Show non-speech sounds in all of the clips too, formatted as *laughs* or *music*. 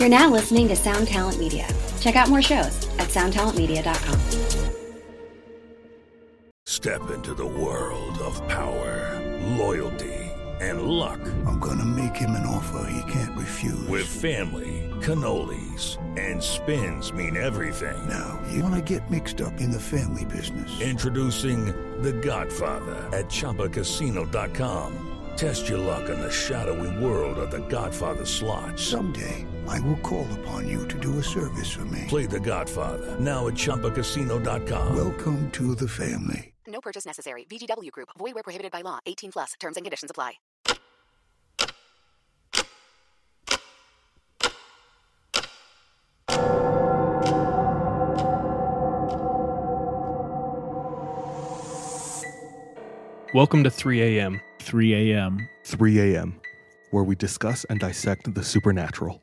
You're now listening to Sound Talent Media. Check out more shows at soundtalentmedia.com. Step into the world of power, loyalty, and luck. I'm gonna make him an offer he can't refuse. With family, cannolis, and spins mean everything. Now, you wanna get mixed up in the family business. Introducing The Godfather at ChumbaCasino.com. Test your luck in the shadowy world of The Godfather slot. Someday, I will call upon you to do a service for me. Play The Godfather now at ChumbaCasino.com. Welcome to the family. No purchase necessary. VGW Group. Void where prohibited by law. 18 plus. Terms and conditions apply. Welcome to 3 a.m. 3 a.m. 3 a.m., where we discuss and dissect the supernatural.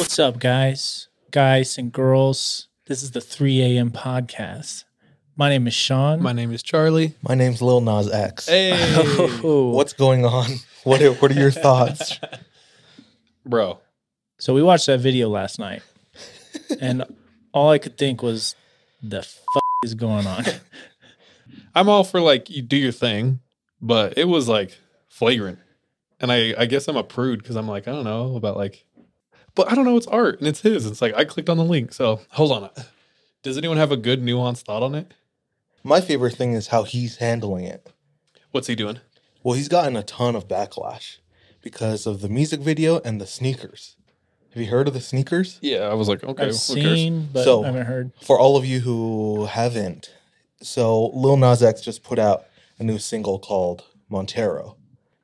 What's up, guys, guys, and girls? This is the 3 a.m. podcast. My name is Sean. My name is Charlie. My name's Lil Nas X. Hey. *laughs* What's going on? What are, what are your thoughts? *laughs* bro. So we watched that video last night, *laughs* and all I could think was, "The f- is going on?" I'm all for like you do your thing, but it was like flagrant, and I I guess I'm a prude because I'm like I don't know about like, but I don't know it's art and it's his. It's like I clicked on the link. So hold on. Does anyone have a good nuanced thought on it? My favorite thing is how he's handling it. What's he doing? Well, he's gotten a ton of backlash because of the music video and the sneakers. Have you heard of the sneakers? Yeah, I was like, okay, I've who cares? seen, but So- I haven't heard. For all of you who haven't, so Lil Nas X just put out a new single called Montero.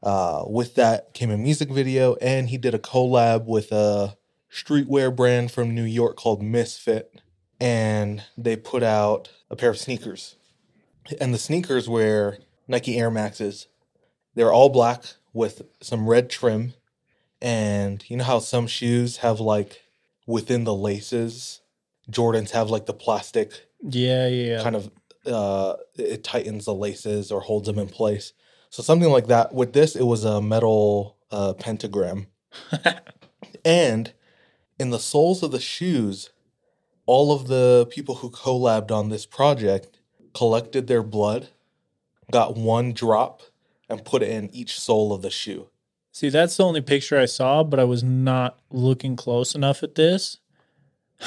Uh, with that came a music video, and he did a collab with a streetwear brand from New York called Misfit, and they put out a pair of sneakers. And the sneakers were Nike Air Maxes. They're all black with some red trim, and you know how some shoes have like within the laces, Jordans have like the plastic Yeah, yeah. kind of uh it tightens the laces or holds them in place. So something like that. With this, it was a metal uh, pentagram, *laughs* and in the soles of the shoes, all of the people who collabed on this project collected their blood, got one drop, and put it in each sole of the shoe. See, that's the only picture I saw, but I was not looking close enough at this. *laughs*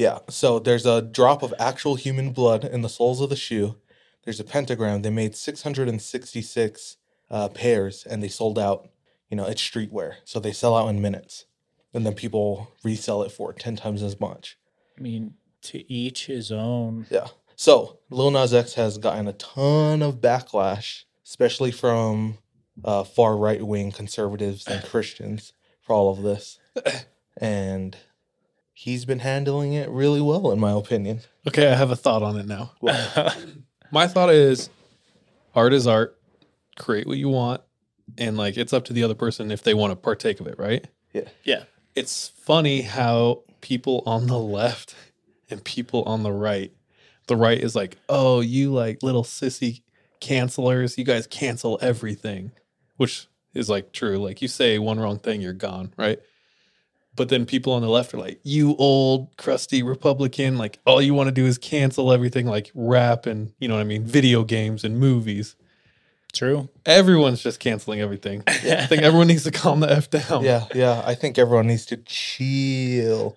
Yeah. So there's a drop of actual human blood in the soles of the shoe. There's a pentagram. They made 666 uh, pairs and they sold out. You know, it's streetwear. So they sell out in minutes. And then people resell it for 10 times as much. I mean, to each his own. Yeah. So Lil Nas X has gotten a ton of backlash, especially from uh, far right wing conservatives and Christians for all of this. *coughs* And he's been handling it really well, in my opinion. Okay, I have a thought on it now. *laughs* My thought is art is art. Create what you want. And like it's up to the other person if they want to partake of it, right? Yeah. Yeah. It's funny how people on the left and people on the right, the right is like, oh, you like little sissy cancelers, you guys cancel everything, which is like true. Like you say one wrong thing, you're gone, right? But then people on the left are like, you old crusty Republican, like all you want to do is cancel everything, like rap and you know what I mean, video games and movies. True. Everyone's just canceling everything. *laughs* I think everyone needs to calm the f down. Yeah, yeah. I think everyone needs to chill.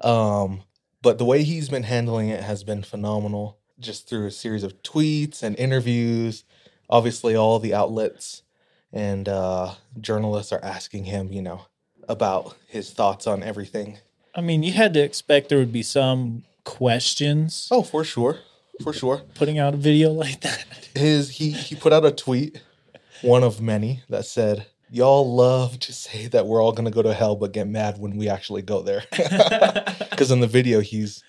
Um, but the way he's been handling it has been phenomenal. Just through a series of tweets and interviews. Obviously, all the outlets and uh, journalists are asking him, you know, about his thoughts on everything. I mean, you had to expect there would be some questions Oh, for sure, for sure. putting out a video like that. His he he put out a tweet, one of many that said, y'all love to say that we're all gonna go to hell, but get mad when we actually go there. *laughs* Because in the video, he's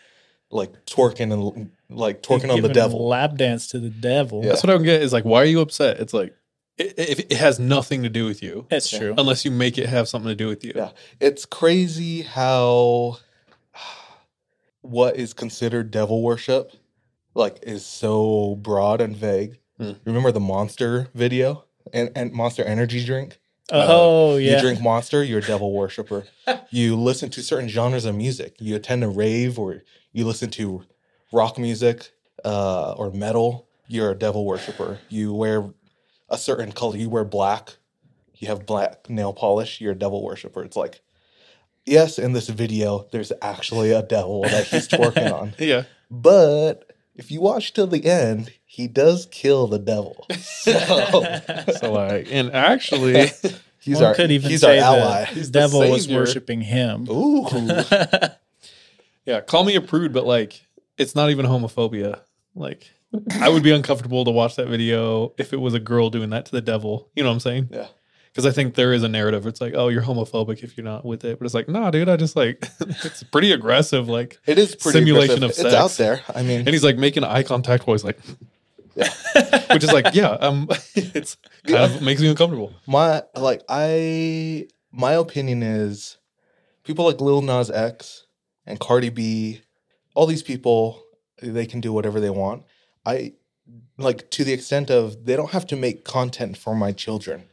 like twerking and like twerking on the devil. lap dance to the devil. Yeah. That's what I don't get. Is like, why are you upset? It's like, it, it, it has nothing to do with you, That's true. unless you make it have something to do with you. Yeah, it's crazy how *sighs* what is considered devil worship like is so broad and vague. Hmm. Remember the monster video and, and monster energy drink? Oh yeah. You drink monster, you're a devil worshiper. *laughs* you listen to certain genres of music. You attend a rave or you listen to rock music uh, or metal, you're a devil worshiper. You wear a certain color, you wear black, you have black nail polish, you're a devil worshiper. It's like, yes, in this video, there's actually a devil that he's twerking on. *laughs* Yeah. But if you watch till the end, he does kill the devil. *laughs* So So like, and actually, *laughs* he's One our could even he's say our the ally. He's the devil was worshiping him. Ooh. yeah, call me a prude, but like, it's not even homophobia. Like, I would be uncomfortable to watch that video if it was a girl doing that to the devil. You know what I'm saying? Yeah. Because I think there is a narrative. It's like, oh, you're homophobic if you're not with it. But it's like, nah, dude, I just like, *laughs* it's pretty aggressive. Like, It is pretty Simulation aggressive. of It's sex. out there. I mean, and he's like making eye contact while he's like, *laughs* *laughs* which is like, yeah, um, it's kind of makes me uncomfortable. my like I my opinion is people like Lil Nas X and Cardi B, all these people, they can do whatever they want. I like to the extent of they don't have to make content for my children.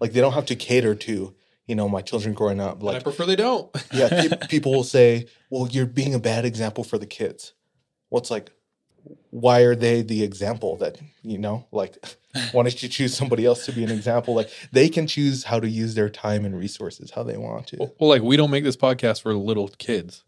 Like they don't have to cater to, you know, my children growing up. Like, I prefer they don't. yeah, *laughs* pe- people will say, "Well, you're being a bad example for the kids." Well, it's like, why are they the example? That you know, like, *laughs* why don't you choose somebody else to be an example? Like, they can choose how to use their time and resources how they want to. Well, well, like we don't make this podcast for little kids.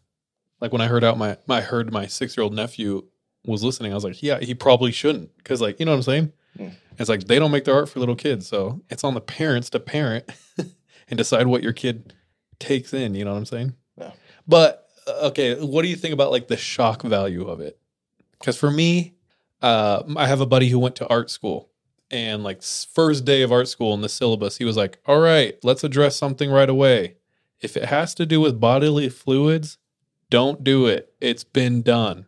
Like when I heard out my, I heard my six year old nephew was listening. I was like, yeah, he probably shouldn't, because like you know what I'm saying. Mm. It's like they don't make their art for little kids, so it's on the parents to parent *laughs* and decide what your kid takes in. You know what I'm saying? Yeah. But uh, okay, what do you think about like the shock value of it? Because for me, uh, I have a buddy who went to art school, and like first day of art school in the syllabus, he was like, "All right, let's address something right away. If it has to do with bodily fluids, don't do it. It's been done."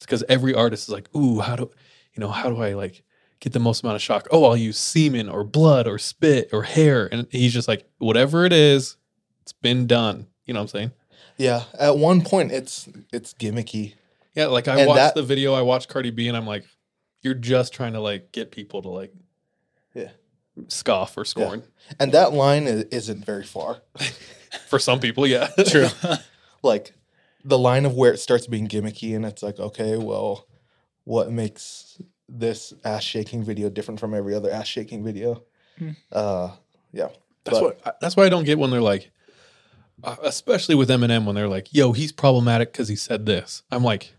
It's because every artist is like, "Ooh, how do you know? How do I like get the most amount of shock? Oh, I'll use semen or blood or spit or hair." And he's just like, "Whatever it is, it's been done." You know what I'm saying? Yeah, at one point, it's it's gimmicky. Yeah, like I And watched that- the video, I watched Cardi B, and I'm like, you're just trying to like get people to like, Yeah. scoff or scorn. And that line is, isn't very far. *laughs* For some people, yeah, True. *laughs* like the line of where it starts being gimmicky and it's like okay well what makes this ass shaking video different from every other ass shaking video Hmm. uh yeah that's But- what. That's why I don't get when they're like, uh, especially with Eminem, when they're like, "Yo, he's problematic because he said this." I'm like,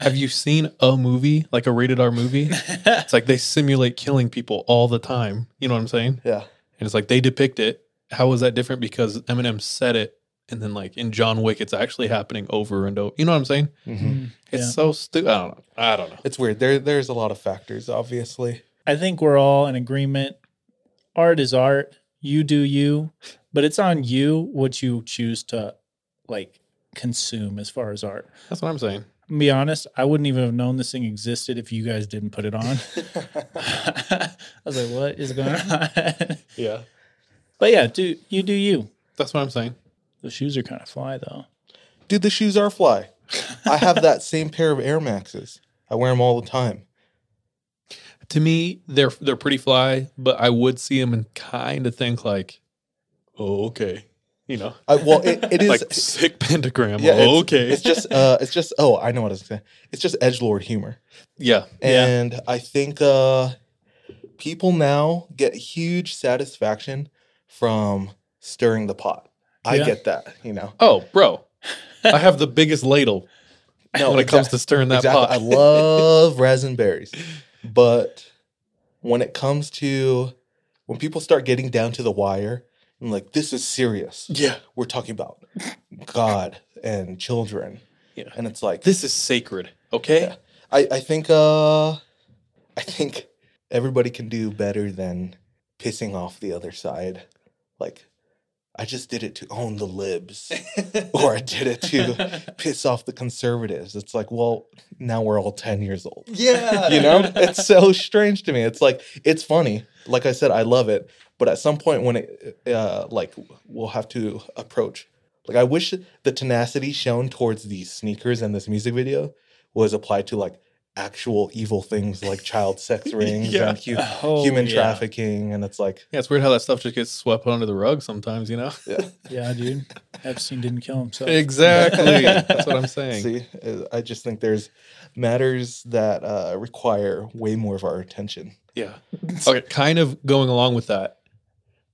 have you seen a movie like a rated R movie? *laughs* it's like they simulate killing people all the time. You know what I'm saying? yeah And it's like they depict it. How is that different? Because Eminem said it, and then like in John Wick, it's actually happening over and over. You know what I'm saying? hmm It's Yeah. so stupid. I don't know. I don't know. it's weird there there's a lot of factors obviously I think we're all in agreement. Art is art. You do you, but it's on you what you choose to like consume as far as art. That's what I'm saying. To be honest, I wouldn't even have known this thing existed if you guys didn't put it on. *laughs* *laughs* I was like, what is going *laughs* on? Yeah. but yeah, do you do you. That's what I'm saying. The shoes are kind of fly though. dude the shoes are fly. I have that same pair of air maxes. I wear them all the time. To me, they're they're pretty fly, but I would see them and kind of think like, oh, okay, you know, I, well it, it is like sick pentagram. yeah, oh, it's, okay, it's just uh it's just oh i know what i was saying it's just edge lord humor. Yeah, And I think uh, people now get huge satisfaction from stirring the pot. I Yeah. get that, you know. Oh, bro, I have the biggest ladle *laughs* no, when it comes to stirring that exactly. pot. I love resin berries, but when it comes to when people start getting down to the wire and like this is serious, yeah, we're talking about God and children, yeah. and it's like This is sacred. Okay. Yeah. I, I think uh I think everybody can do better than pissing off the other side. like I just did it to own the libs *laughs* or I did it to *laughs* piss off the conservatives. It's like, well, now we're all 10 years old. Yeah. You know, it's so strange to me. It's like, it's funny. Like I said, I love it. But at some point when it, uh, like, we'll have to approach, like, I wish the tenacity shown towards these sneakers and this music video was applied to like actual evil things like child sex *laughs* rings Yeah. and hu- Oh, human yeah. trafficking. And it's like, Yeah, it's weird how that stuff just gets swept under the rug sometimes, you know? yeah. *laughs* Yeah, dude. Epstein didn't kill himself. Exactly. *laughs* That's what I'm saying. See, uh, I just think there's matters that uh, require way more of our attention. Yeah. Okay, kind of going along with that,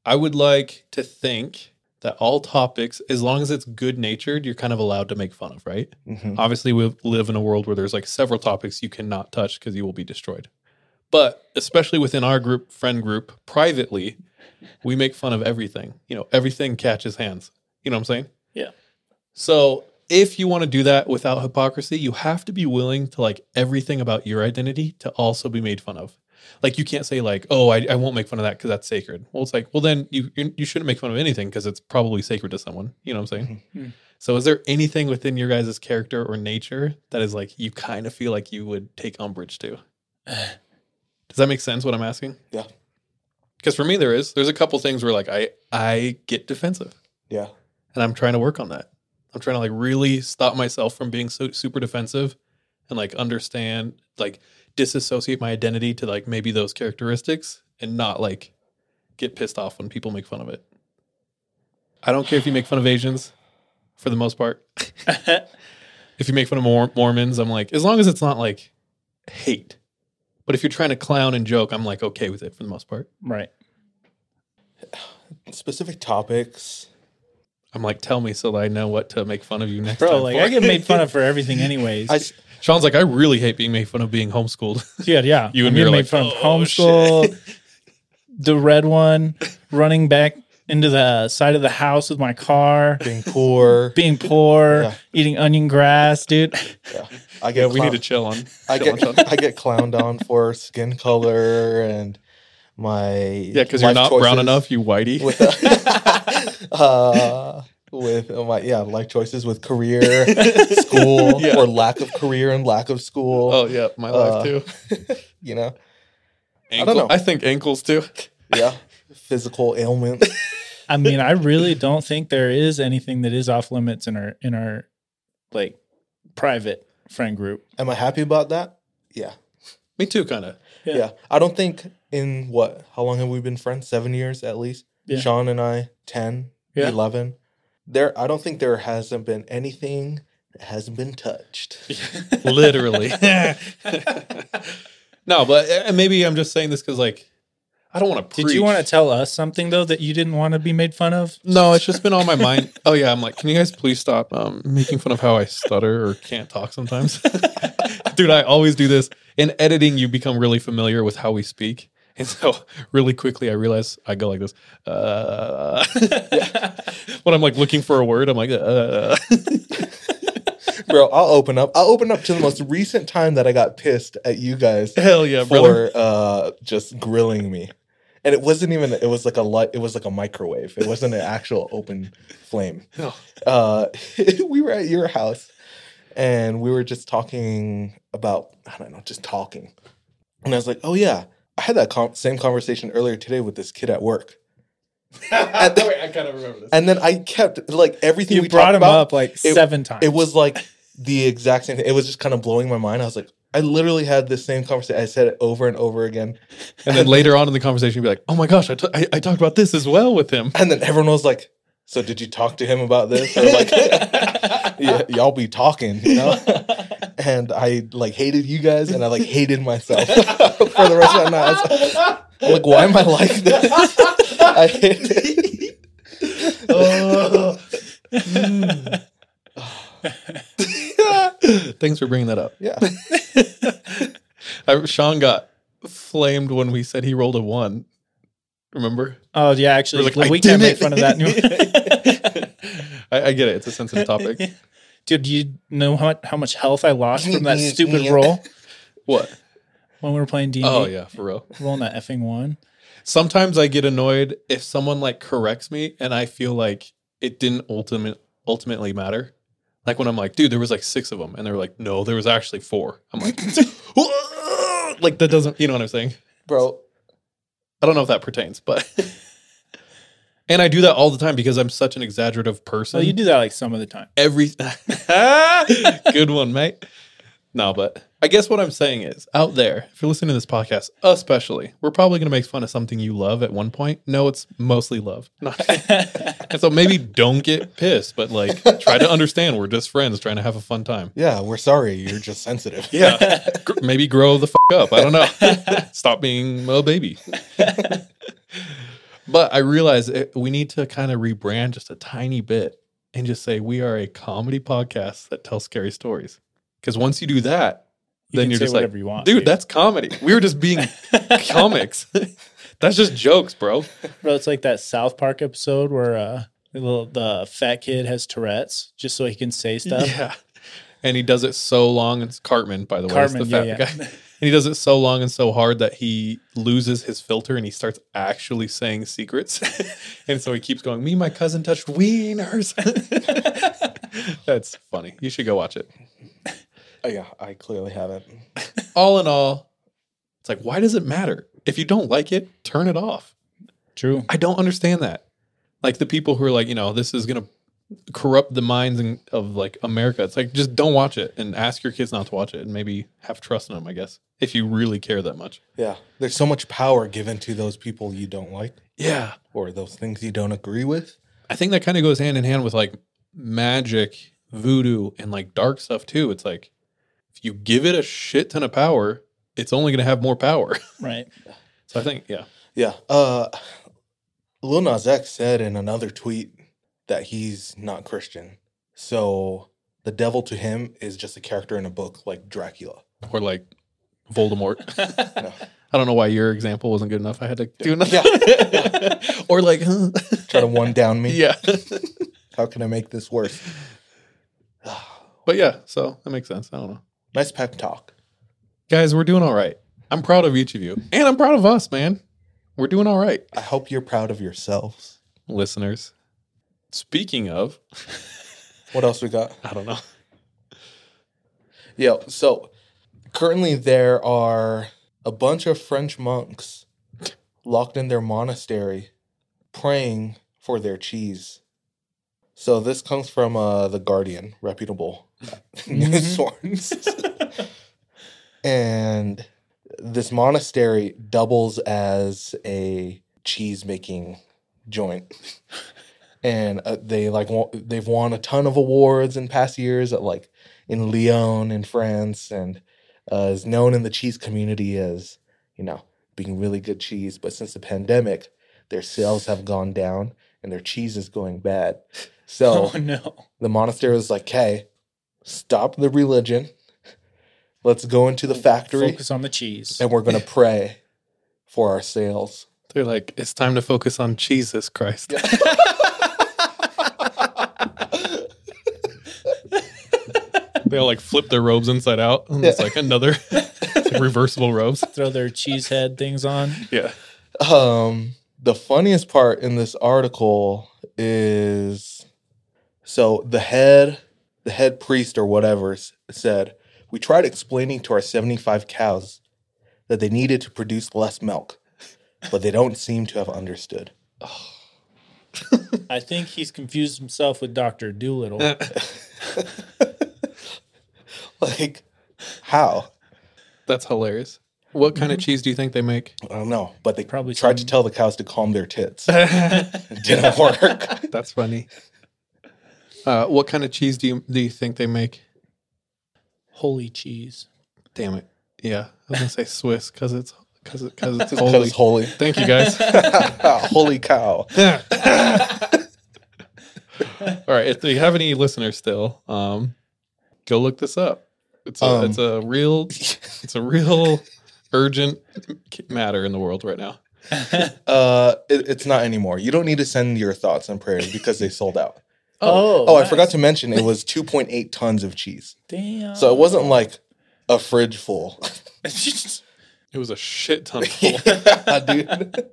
I would like to think that all topics, as long as it's good natured, you're kind of allowed to make fun of, right? Mhm. Obviously, we live in a world where there's like several topics you cannot touch because you will be destroyed. But especially within our group, friend group, privately, we make fun of everything. You know, everything catches hands. You know what I'm saying? Yeah. So if you want to do that without hypocrisy, you have to be willing to like everything about your identity to also be made fun of. Like you can't say like, oh, I, I won't make fun of that because that's sacred. Well, it's like, well, then you you you shouldn't make fun of anything because it's probably sacred to someone. You know what I'm saying? Mhm. So is there anything within your guys' character or nature that is like you kind of feel like you would take umbrage to? *sighs* Does that make sense? What I'm asking? Yeah. Because for me, there is. There's a couple things where like I I get defensive Yeah. and I'm trying to work on that. I'm trying to like really stop myself from being so super defensive and like understand like disassociate my identity to like maybe those characteristics and not like get pissed off when people make fun of it. I don't care if you make fun of Asians for the most part. *laughs* if you make fun of Mor- Mormons, I'm like as long as it's not like hate. But if you're trying to clown and joke, I'm like okay with it for the most part. right. *sighs* Specific topics. I'm like tell me so that I know what to make fun of you next Bro, time. like for. I get made fun *laughs* of for everything anyways. I, s- Sean's like, I really hate being made fun of being homeschooled. *laughs* yeah, yeah. *laughs* You and I'm me are made like, fun of "Oh, homeschool. *laughs* the red one running back into the side of the house with my car, being poor. being poor, Yeah. eating onion grass, dude. yeah. I yeah, get we clown- need to chill on. I chill on get I get clowned on for skin color and my yeah, because you're life not brown enough, you whitey. with uh, with my yeah life choices with career, *laughs* school, Yeah. or lack of career and lack of school. oh yeah, my Uh, life too. *laughs* You know, Ankle, don't know. I think ankles too. yeah, physical ailments. *laughs* I mean, I really don't think there is anything that is off limits in our in our like private friend group. Am I happy about that? Yeah. Me too, kind of. Yeah. Yeah. I don't think in what, how long have we been friends? Seven years at least? Yeah. Sean and I, 10, Yeah. 11. There, I don't think there hasn't been anything that hasn't been touched. *laughs* Literally. no, but uh, maybe I'm just saying this because like I don't want to. Did you want to tell us something though that you didn't want to be made fun of? No, it's just been on my mind. Oh yeah, I'm like, can you guys please stop um, making fun of how I stutter or can't talk sometimes? *laughs* Dude, I always do this. In editing, you become really familiar with how we speak. *laughs* And so really quickly I realize I go like this. Uh, *laughs* when I'm like looking for a word, I'm like, uh, Bro, I'll open up. I'll open up to the most recent time that I got pissed at you guys hell yeah, for uh, just grilling me. And it wasn't even, it was like a light, it was like a microwave. It wasn't an actual open flame. Oh. Uh, *laughs* we were at your house and we were just talking about, I don't know, just talking. And I was like, oh yeah, I had that com- same conversation earlier today with this kid at work. At the- Wait, I kind of remember this. and then I kept like everything You we brought him about, up like it- seven times. it was like the exact same thing. It was just kind of blowing my mind. I was like, I literally had the same conversation. I said it over and over again. And then later on in the conversation, you'd be like, oh my gosh, I, t- I, I talked about this as well with him. And then everyone was like, So did you talk to him about this? Or like, *laughs* y- *laughs* y'all be talking, you know? *laughs* And I like hated you guys and I like hated myself *laughs* for the rest of my night. I was like, I'm like, why am I like this? I hate it. Oh. Thanks for bringing that up. Yeah. I, Sean got flamed when we said he rolled a one. Remember? oh yeah, actually, We're like, I we can't did make fun of that. I, I get it. It's a sensitive *laughs* topic. Dude, do you know how much, how much health I lost from that *laughs* stupid roll What? when we were playing D? Oh yeah, for real. rolling that effing one. sometimes I get annoyed if someone like corrects me and I feel like it didn't ultimate ultimately matter. Like when I'm like, dude, there was like six of them, and they're like, no, there was actually four. I'm like, *laughs* like that doesn't, you know what I'm saying, bro? I don't know if that pertains, but. And I do that all the time because I'm such an exaggerative person. Well, you do that like some of the time. Every *laughs* good one, mate. No, but I guess what I'm saying is out there, if you're listening to this podcast, especially, we're probably going to make fun of something you love at one point. No, it's mostly love. *laughs* *laughs* and so maybe don't get pissed, but like try to understand we're just friends trying to have a fun time. Yeah, we're sorry. You're just sensitive. Yeah. Gr- maybe grow the fuck up. I don't know. Stop being a baby. But I realize it, we need to kind of rebrand just a tiny bit and just say we are a comedy podcast that tells scary stories. Because once you do that, You then you're just like, you want, dude, dude." that's comedy. We were just being *laughs* comics. *laughs* that's just jokes, bro. Bro, it's like that South Park episode where uh, the, fat kid has Tourette's just so he can say stuff. Yeah. And he does it so long. It's Cartman, by the way. it's the Cartman, fat yeah, yeah. guy. *laughs* And he does it so long and so hard that he loses his filter and he starts actually saying secrets. *laughs* and so he keeps going, Me, my cousin touched wieners. *laughs* That's funny. You should go watch it. *laughs* Oh, yeah, I clearly haven't. All in all, it's like, why does it matter? If you don't like it, turn it off. True. I don't understand that. Like the people who are like, you know, this is going to corrupt the minds in, of like America. It's like, just don't watch it and ask your kids not to watch it and maybe have trust in them, I guess, if you really care that much. Yeah, there's so much power given to those people you don't like Yeah. or those things you don't agree with. I think that kind of goes hand in hand with like magic, voodoo, and like dark stuff too. It's like if you give it a shit ton of power, it's only going to have more power. *laughs* Right. so I think, yeah. Yeah. Uh Lil Nas X said in another tweet that he's not Christian. So the devil to him is just a character in a book like Dracula. Or like Voldemort. No. *laughs* *laughs* I don't know why your example wasn't good enough. I had to do another. Yeah. *laughs* or like, huh? Try to one down me. yeah. How can I make this worse? *sighs* but yeah, so that makes sense. I don't know. Nice pep talk. Guys, we're doing all right. I'm proud of each of you. And I'm proud of us, man. We're doing all right. I hope you're proud of yourselves. Listeners. Speaking of, *laughs* What else we got? I don't know. Yeah, so currently there are a bunch of French monks locked in their monastery praying for their cheese. So this comes from uh, the Guardian, reputable *laughs* news source. *laughs* and this monastery doubles as a cheese making joint. And uh, they like wa- they've won a ton of awards in past years at like in Lyon in France and uh, is known in the cheese community as, you know, being really good cheese. But since the pandemic, their sales have gone down and their cheese is going bad. So *laughs* Oh no. the monastery was like, hey, stop the religion. Let's go into the factory Focus on the cheese. and we're going to pray for our sales. They're like, it's time to focus on Jesus Christ. *laughs* *laughs* they all like flip their robes inside out. And it's like another it's *laughs* like reversible robes. Throw their cheese head things on. Yeah. Um, the funniest part in this article is so the head, the head priest or whatever said, we tried explaining to our 75 cows that they needed to produce less milk, but they don't seem to have understood. I think he's confused himself with Doctor Dolittle. *laughs* *laughs* *laughs* Like, how? That's hilarious. What kind of cheese do you think they make? I don't know, but they Probably probably tried to tell the cows to calm their tits. it *laughs* *laughs* didn't work. That's funny. Uh, what kind of cheese do you do you think they make? Holy cheese. Damn it! Yeah, I was gonna say Swiss because it's because it, cause it's holy. it's holy. Thank you guys. holy cow. All right, if you have any listeners still, um, go look this up. It's a, Um, it's a real *laughs* it's a real urgent matter in the world right now. *laughs* Uh, it, it's not anymore. You don't need to send your thoughts and prayers because they sold out. *laughs* Oh, Oh, I forgot to mention it was 2.8 tons of cheese. Damn. So it wasn't like a fridge full. It was a shit ton full. yeah, dude.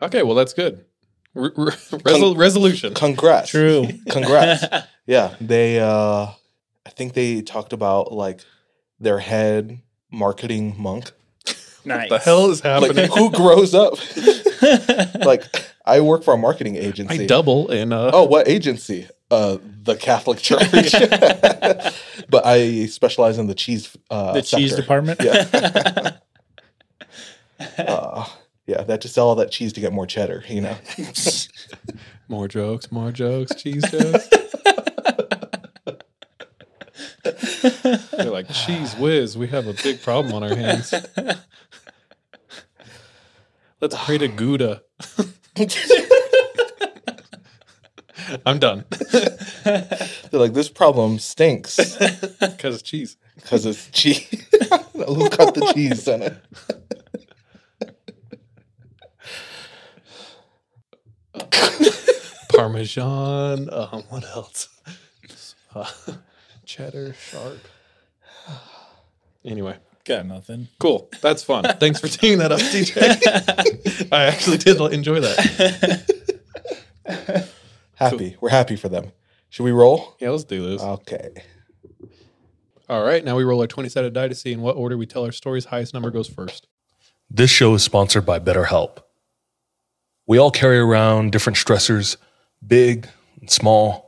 Okay, well that's good. Re- re- resol- resolution. Congrats. True. Congrats. yeah, they uh I think they talked about like their head marketing monk. *laughs* nice. the hell is happening? Like who grows up? *laughs* like I work for a marketing agency. I double in uh Oh, what agency? Uh, the Catholic *laughs* Church. but I specialize in the cheese. Uh, the cheese department. Yeah. uh, yeah, that to sell all that cheese to get more cheddar. You know. more jokes, more jokes, cheese jokes. *laughs* They're like, cheese whiz, we have a big problem on our hands. *laughs* Let's pray to Gouda. *laughs* I'm done. They're like, this problem stinks Because it's cheese. because it's cheese. Who cut the cheese on it? Parmesan. Um, what else? Uh, cheddar, sharp. Anyway, Got nothing. cool. That's fun. *laughs* Thanks for teeing that up, *laughs* DJ. *laughs* I actually did enjoy that. Happy. We're happy for them. Should we roll? Yeah, let's do this. Okay. All right, now we roll our 20 sided die to see in what order we tell our stories. Highest number goes first. This show is sponsored by BetterHelp. We all carry around different stressors, big and small.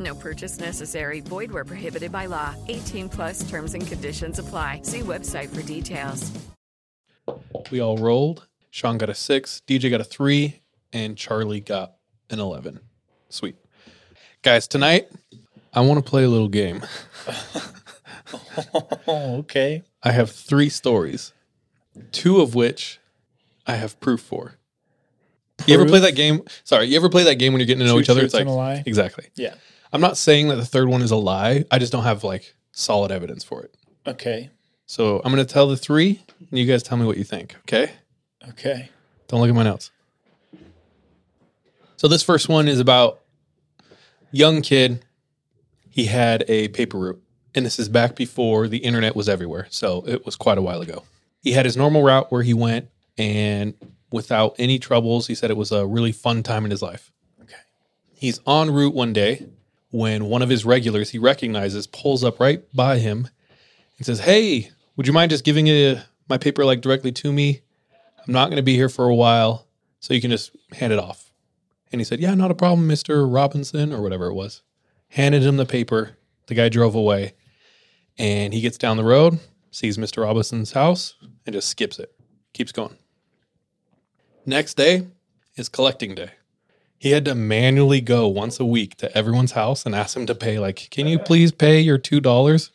No purchase necessary. Void where prohibited by law. 18 plus terms and conditions apply. See website for details. We all rolled. Sean got a six, DJ got a three, and Charlie got an 11. Sweet. Guys, tonight, I want to play a little game. *laughs* Oh, okay. I have three stories, two of which I have proof for. You ever Proof? play that game? Sorry, you ever play that game when you're getting to know Two each other? truths and a lie? exactly. Yeah. I'm not saying that the third one is a lie. I just don't have like solid evidence for it. Okay. So I'm going to tell the three, and you guys tell me what you think. Okay? Okay. Don't look at my notes. So this first one is about young kid. He had a paper route, and this is back before the internet was everywhere. So it was quite a while ago. He had his normal route where he went, and without any troubles, he said it was a really fun time in his life. Okay. He's en route one day when one of his regulars he recognizes pulls up right by him and says, "Hey, would you mind just giving it my paper like directly to me? I'm not going to be here for a while, so you can just hand it off." And he said, "Yeah, not a problem, Mister Robinson or whatever it was." Handed him the paper. The guy drove away, and he gets down the road, sees Mister Robinson's house, and just skips it. Keeps going. Next day is collecting day. He had to manually go once a week to everyone's house and ask them to pay, like, can you please pay your $2?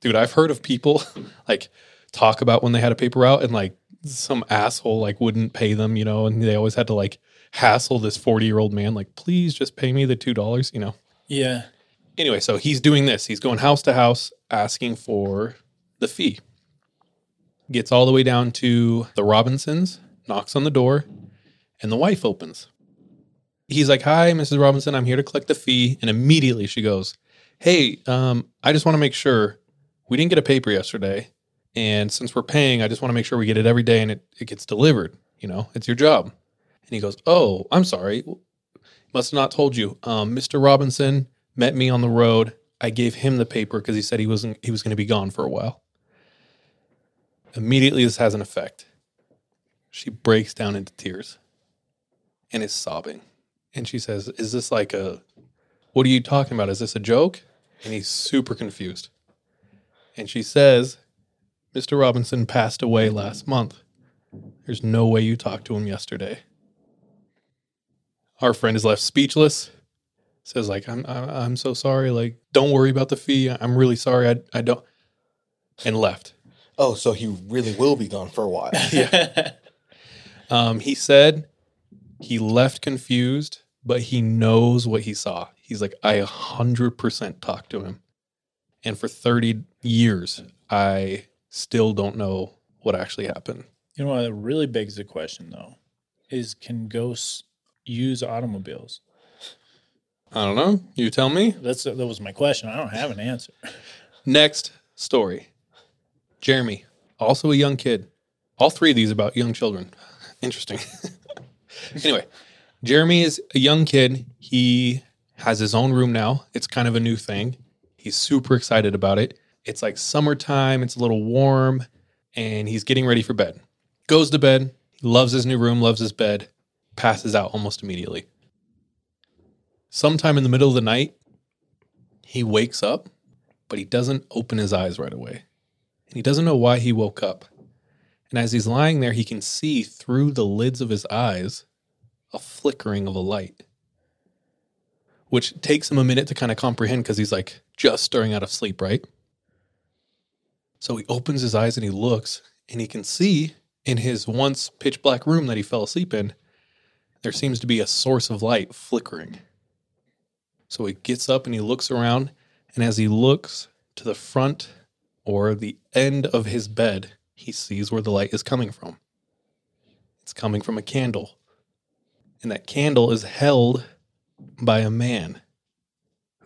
Dude, I've heard of people *laughs* like talk about when they had a paper route and like some asshole like wouldn't pay them, you know, and they always had to like hassle this 40 year old man, like, please just pay me the $2, you know. Yeah. Anyway, so he's doing this. He's going house to house asking for the fee. Gets all the way down to the Robinsons, knocks on the door, and the wife opens. He's like, Hi, Mrs. Robinson, I'm here to collect the fee. And immediately she goes, Hey, um, I just want to make sure we didn't get a paper yesterday. And since we're paying, I just want to make sure we get it every day and it, it gets delivered. You know, it's your job. And he goes, Oh, I'm sorry. Must have not told you. Um, Mr. Robinson met me on the road. I gave him the paper because he said he wasn't he was going to be gone for a while. Immediately this has an effect. She breaks down into tears and is sobbing. And she says, Is this like a what are you talking about? Is this a joke? And he's super confused. And she says, Mr. Robinson passed away last month. There's no way you talked to him yesterday. Our friend is left speechless. Says like, I'm I'm, I'm so sorry. Like, don't worry about the fee. I'm really sorry. I I don't. And left. Oh, so he really will be gone for a while. *laughs* yeah. Um, he said he left confused, but he knows what he saw. He's like, I 100% talked to him. And for 30 years, I still don't know what actually happened. You know what really begs the question though is can ghosts use automobiles? I don't know. You tell me. That's that was my question. I don't have an answer. *laughs* Next story. Jeremy, also a young kid. All three of these about young children. *laughs* Interesting. *laughs* anyway, Jeremy is a young kid. He has his own room now. It's kind of a new thing. He's super excited about it. It's like summertime, it's a little warm, and he's getting ready for bed. Goes to bed, loves his new room, loves his bed, passes out almost immediately. Sometime in the middle of the night, he wakes up, but he doesn't open his eyes right away. And he doesn't know why he woke up. And as he's lying there, he can see through the lids of his eyes a flickering of a light, which takes him a minute to kind of comprehend because he's like just stirring out of sleep, right? So he opens his eyes and he looks and he can see in his once pitch black room that he fell asleep in, there seems to be a source of light flickering. So he gets up and he looks around. And as he looks to the front or the end of his bed, he sees where the light is coming from. It's coming from a candle. And that candle is held by a man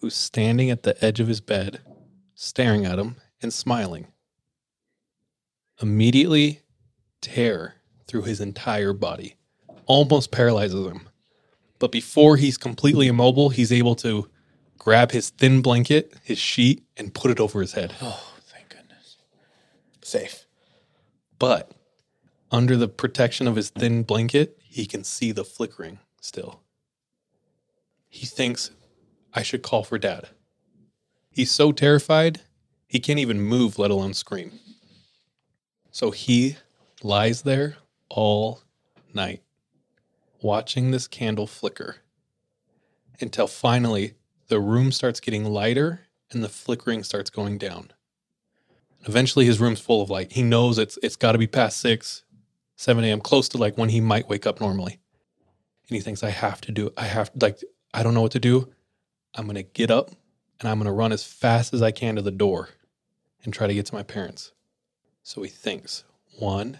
who's standing at the edge of his bed, staring at him and smiling. Immediately, terror through his entire body almost paralyzes him. But before he's completely immobile, he's able to grab his thin blanket, his sheet, and put it over his head. Oh, thank goodness. Safe. But under the protection of his thin blanket, he can see the flickering still. He thinks, I should call for dad. He's so terrified, he can't even move, let alone scream. So he lies there all night, watching this candle flicker until finally the room starts getting lighter and the flickering starts going down. Eventually, his room's full of light. He knows it's it's got to be past six, seven a.m., close to like when he might wake up normally. And he thinks, I have to do it. I have like I don't know what to do. I'm gonna get up and I'm gonna run as fast as I can to the door and try to get to my parents. So he thinks one,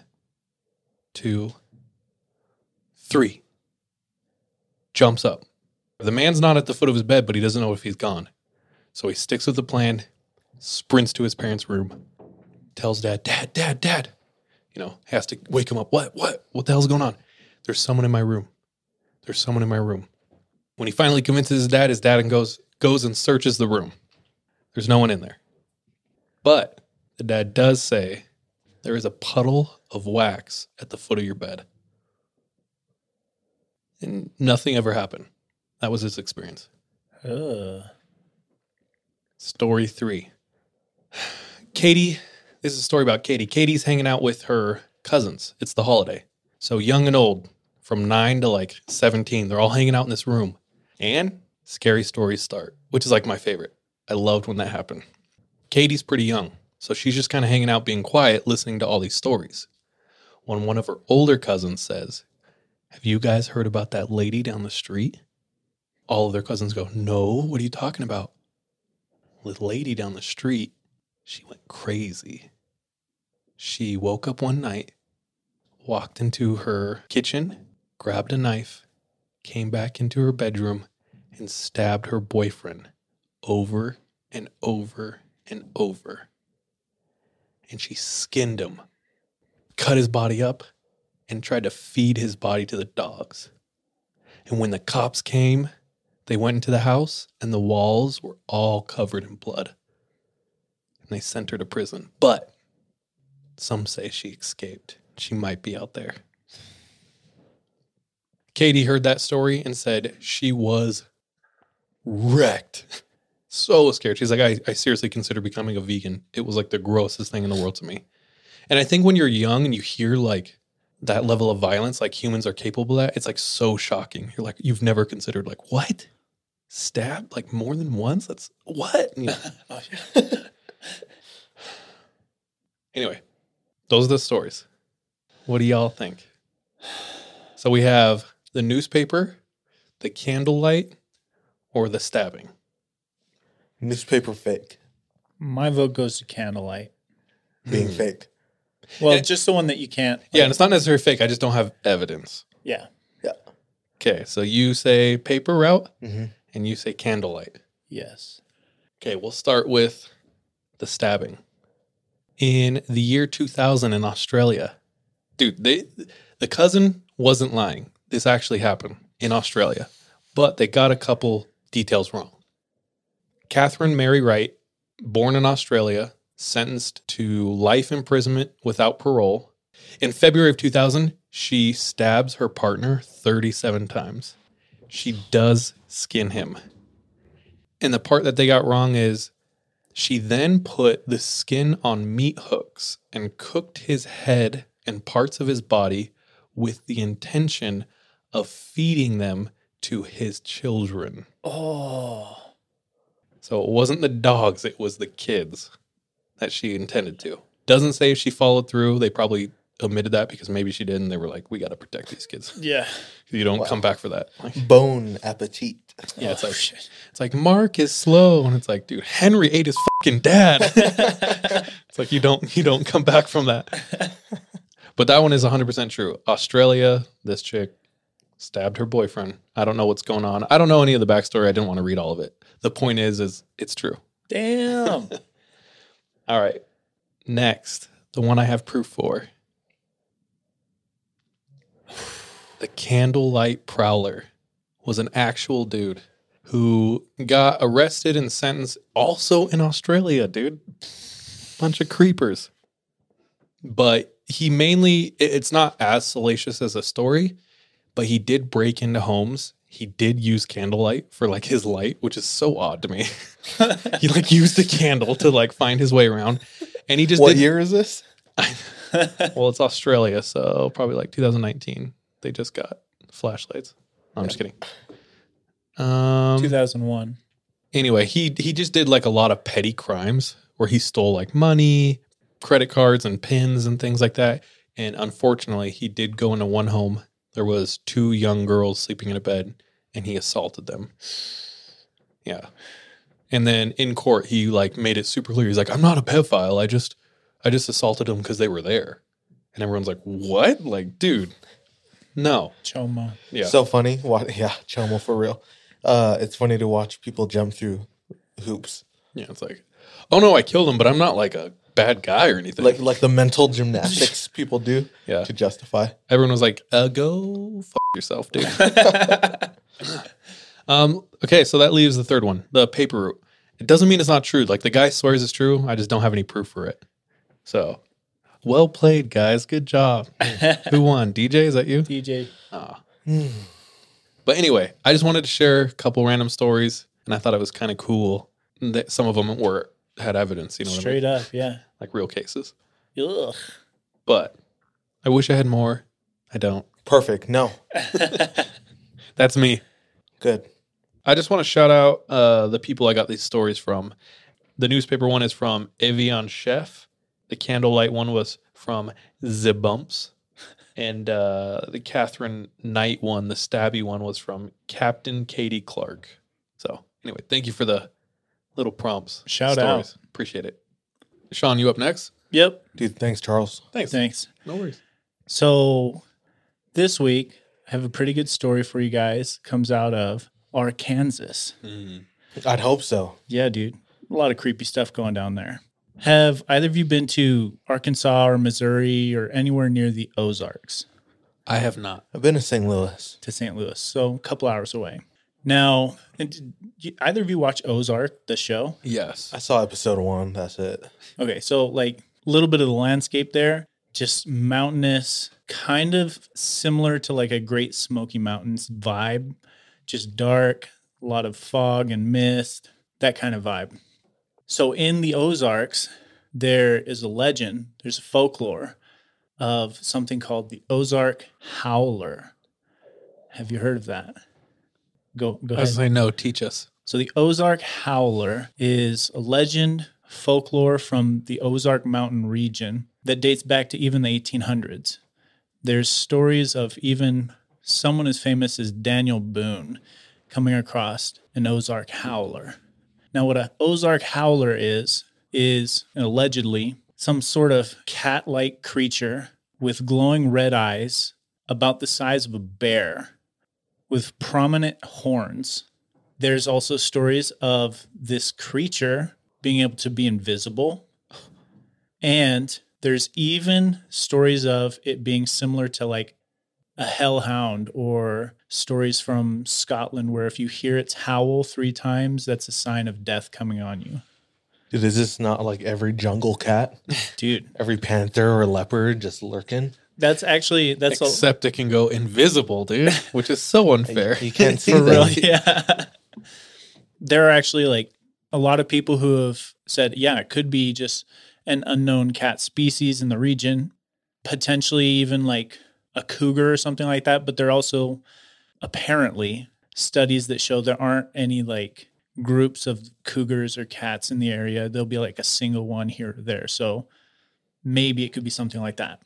two, three. Jumps up. The man's not at the foot of his bed, but he doesn't know if he's gone. So he sticks with the plan, sprints to his parents' room, tells dad, Dad, Dad, Dad. You know, has to wake him up. What? What? What the hell's going on? There's someone in my room. There's someone in my room. When he finally convinces his dad, his dad and goes goes and searches the room. There's no one in there. But the dad does say there is a puddle of wax at the foot of your bed. And nothing ever happened. That was his experience. Ugh. Story three. *sighs* Katie, this is a story about Katie. Katie's hanging out with her cousins. It's the holiday. So young and old, from nine to like 17, they're all hanging out in this room. And scary stories start, which is like my favorite. I loved when that happened. Katie's pretty young, so she's just kind of hanging out, being quiet, listening to all these stories. When one of her older cousins says, Have you guys heard about that lady down the street? All of their cousins go, No, what are you talking about? The lady down the street, she went crazy. She woke up one night, walked into her kitchen, grabbed a knife, came back into her bedroom, and stabbed her boyfriend over and over and over and she skinned him, cut his body up, and tried to feed his body to the dogs. And when the cops came, they went into the house and the walls were all covered in blood. And they sent her to prison. But some say she escaped. She might be out there. Katie heard that story and said she was wrecked. So scared. She's like, I, I seriously consider becoming a vegan. It was like the grossest thing in the world to me. And I think when you're young and you hear like that level of violence, like humans are capable of that, it's like so shocking. You're like, you've never considered like, what? Stab like more than once? That's what? You know? *laughs* *laughs* anyway, those are the stories. What do y'all think? So we have the newspaper, the candlelight, or the stabbing. Newspaper fake. My vote goes to candlelight. Being fake. Well, just the one that you can't. Yeah, and it's not necessarily fake. I just don't have evidence. Yeah. Yeah. Okay, so you say paper route Mhm. and you say candlelight. Yes. Okay, we'll start with the stabbing. In the year 2000 in Australia, dude, they the cousin wasn't lying. This actually happened in Australia, but they got a couple details wrong. Katherine Mary Knight, born in Australia, sentenced to life imprisonment without parole. In February of 2000, she stabs her partner 37 times. She does skin him. And the part that they got wrong is she then put the skin on meat hooks and cooked his head and parts of his body with the intention of feeding them to his children. Oh. So it wasn't the dogs, it was the kids that she intended to. Doesn't say if she followed through. They probably omitted that because maybe she did and they were like, we got to protect these kids. *laughs* Yeah. You don't come back for that. Like, Bone appetit. yeah, it's oh, like it's like Mark is slow, and it's like, dude, Henry ate his fucking dad. *laughs* *laughs* it's like you don't you don't come back from that. But that one is 100 percent true. Australia, this chick stabbed her boyfriend. I don't know what's going on. I don't know any of the backstory. I didn't want to read all of it. The point is, is it's true. Damn. All right. Next, the one I have proof for. The candlelight prowler was an actual dude who got arrested and sentenced also in Australia, dude. Bunch of creepers. But he mainly, it's not as salacious as a story, but he did break into homes. He did use candlelight for like his light, which is so odd to me. *laughs* he like used a candle to like find his way around. And he just What year is this? *laughs* *laughs* well, it's Australia, so probably like 2019. They just got flashlights. No, I'm just kidding. Um, 2001. anyway, he he just did like a lot of petty crimes where he stole like money, credit cards, and pins and things like that. And unfortunately, he did go into one home. There was two young girls sleeping in a bed, and he assaulted them. Yeah. And then in court, he like made it super clear. He's like, "I'm not a pedophile. I just, I just assaulted them because they were there." And everyone's like, "What? Like, dude, no." Choma. Yeah. So funny. What? *laughs* Yeah, Chomo for real. Uh, it's funny to watch people jump through hoops. Yeah, it's like, oh no, I killed him, but I'm not like a bad guy or anything. Like like the mental gymnastics *laughs* people do Yeah. to justify. Everyone was like, uh, go fuck yourself, dude. *laughs* um, okay, so that leaves the third one, the paper route. It doesn't mean it's not true. Like the guy swears it's true. I just don't have any proof for it. So well played, guys. Good job. *laughs* Who won? DJ, is that you? DJ. Ah. But anyway, I just wanted to share a couple random stories, and I thought it was kind of cool that some of them were had evidence. You know, what I Straight mean? up. Yeah. like real cases. Ugh. But I wish I had more. I don't. Perfect. No. *laughs* That's me. Good. I just want to shout out uh, the people I got these stories from. The newspaper one is from Evian Chef. The candlelight one was from The Bumps. And uh, the Katherine Knight one, the stabby one, was from Captain Katie Clark. So, anyway, thank you for the little prompts. Shout out. Appreciate it. Sean, you up next? Yep. Dude, thanks, Charles. Thanks. Thanks. No worries. So this week, I have a pretty good story for you guys. Comes out of Arkansas. I'd hope so. Yeah, dude. A lot of creepy stuff going down there. Have either of you been to Arkansas or Missouri or anywhere near the Ozarks? I have not. I've been to St. Louis. To St. Louis, so a couple hours away. Now, did you- either of you watch Ozark, the show? Yes. I saw episode one. That's it. Okay, so like a little bit of the landscape there, just mountainous, kind of similar to like a Great Smoky Mountains vibe, just dark, a lot of fog and mist, that kind of vibe. So in the Ozarks, there is a legend, there's a folklore of something called the Ozark Howler. Have you heard of that? Go go I was ahead. say no. Teach us. So the Ozark Howler is a legend folklore from the Ozark Mountain region that dates back to even the 1800s. There's stories of even someone as famous as Daniel Boone coming across an Ozark Howler. Now, what a Ozark Howler is is allegedly some sort of cat-like creature with glowing red eyes, about the size of a bear, with prominent horns. There's also stories of this creature being able to be invisible. And there's even stories of it being similar to like a hellhound or stories from Scotland where if you hear its howl three times, that's a sign of death coming on you. Dude, is this not like every jungle cat? *laughs* Dude, every panther or leopard just lurking? That's actually that's a, Except it can go invisible, dude, which is so *laughs* unfair. You can't see *laughs* for real. Yeah. there are actually like a lot of people who have said, yeah, it could be just an unknown cat species in the region, potentially even like a cougar or something like that. But there are also apparently studies that show there aren't any like groups of cougars or cats in the area. There'll be like a single one here or there. So maybe it could be something like that.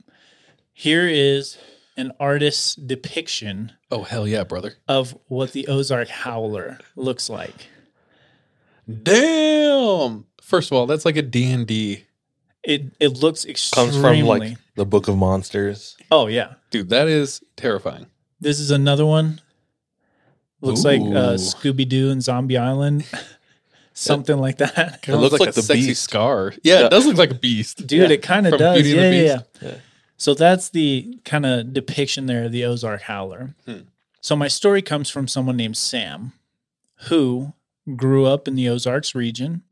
Here is an artist's depiction Oh hell yeah, brother! of what the Ozark Howler looks like. Damn. First of all, that's like a D and D, It it looks extremely. Comes from like the Book of Monsters. oh yeah, dude. That is terrifying. this is another one. Looks like uh, Scooby Doo and Zombie Island, *laughs* something like that. It looks like, the a sexy beast. scar. Yeah, it does look like a beast, Dude, it kind of does. Beauty Yeah, yeah, yeah. So that's the kind of depiction there of the Ozark Howler. Hmm. So my story comes from someone named Sam, who grew up in the Ozarks region.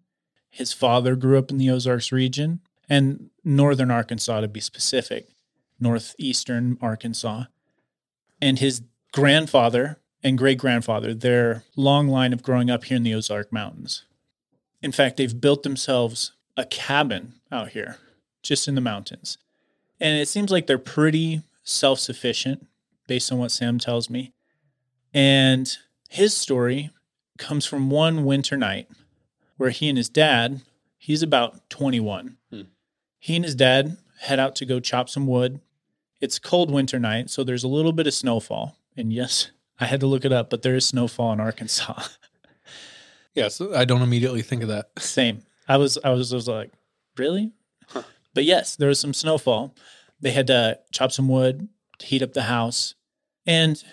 His father grew up in the Ozarks region and northern Arkansas, to be specific, northeastern Arkansas. And his grandfather and great grandfather, their long line of growing up here in the Ozark Mountains. In fact, they've built themselves a cabin out here, just in the mountains. And it seems like they're pretty self sufficient based on what Sam tells me. And his story comes from one winter night where he and his dad, he's about 21. Hmm. He and his dad head out to go chop some wood. It's a cold winter night, so there's a little bit of snowfall. And yes, I had to look it up, but there is snowfall in Arkansas. *laughs* yes, I don't immediately think of that. Same. I was I was, I was like, really? But yes, there was some snowfall. They had to chop some wood, to heat up the house, and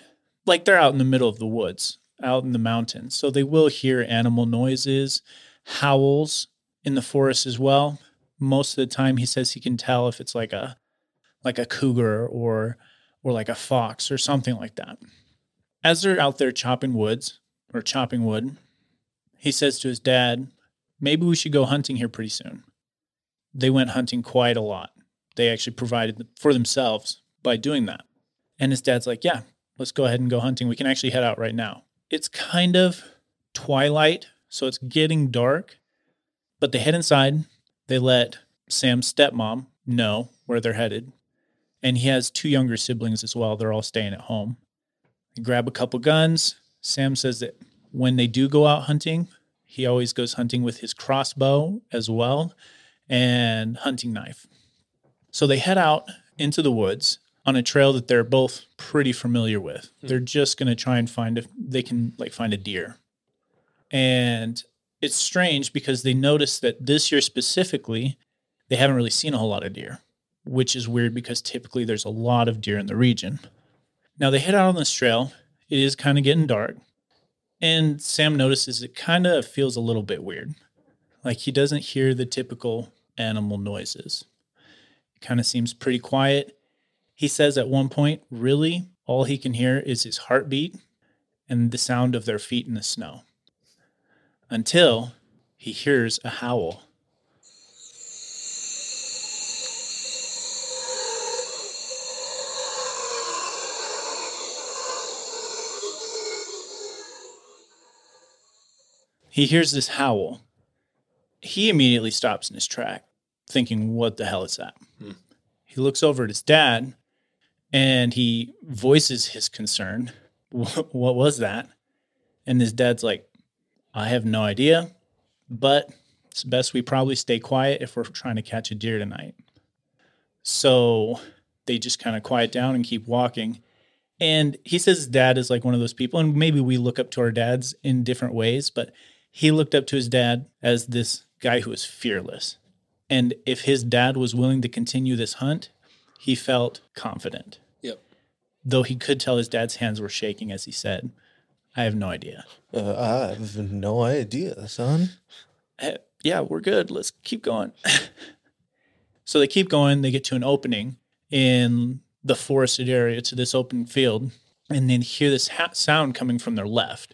like they're out in the middle of the woods, out in the mountains, so they will hear animal noises, howls in the forest as well. Most of the time, he says he can tell if it's like a like a cougar or or like a fox or something like that. As they're out there chopping woods or chopping wood, he says to his dad, maybe we should go hunting here pretty soon. They went hunting quite a lot. They actually provided for themselves by doing that. And his dad's like, yeah, let's go ahead and go hunting. We can actually head out right now. It's kind of twilight, so it's getting dark, but they head inside. They let Sam's stepmom know where they're headed. And he has two younger siblings as well. They're all staying at home. They grab a couple guns. Sam says that when they do go out hunting, he always goes hunting with his crossbow as well and hunting knife. So they head out into the woods on a trail that they're both pretty familiar with. Hmm. They're just going to try and find if they can like find a deer. And it's strange because they notice that this year specifically, they haven't really seen a whole lot of deer, which is weird because typically there's a lot of deer in the region. Now they head out on this trail. It is kind of getting dark. And Sam notices it kind of feels a little bit weird. Like he doesn't hear the typical animal noises. It kind of seems pretty quiet. He says at one point, really, all he can hear is his heartbeat and the sound of their feet in the snow. Until he hears a howl. He hears this howl. He immediately stops in his track, thinking, What the hell is that? Hmm. He looks over at his dad and he voices his concern. *laughs* What, what was that? And his dad's like, I have no idea, but it's best we probably stay quiet if we're trying to catch a deer tonight. So they just kind of quiet down and keep walking. And he says his dad is like one of those people, and maybe we look up to our dads in different ways, but he looked up to his dad as this guy who was fearless. And if his dad was willing to continue this hunt, he felt confident. Yep. Though he could tell his dad's hands were shaking as he said, I have no idea. Uh, I have no idea, son. "Eh, yeah, we're good. Let's keep going. *laughs* so they keep going. They get to an opening in the forested area to this open field, and then hear this ha- sound coming from their left,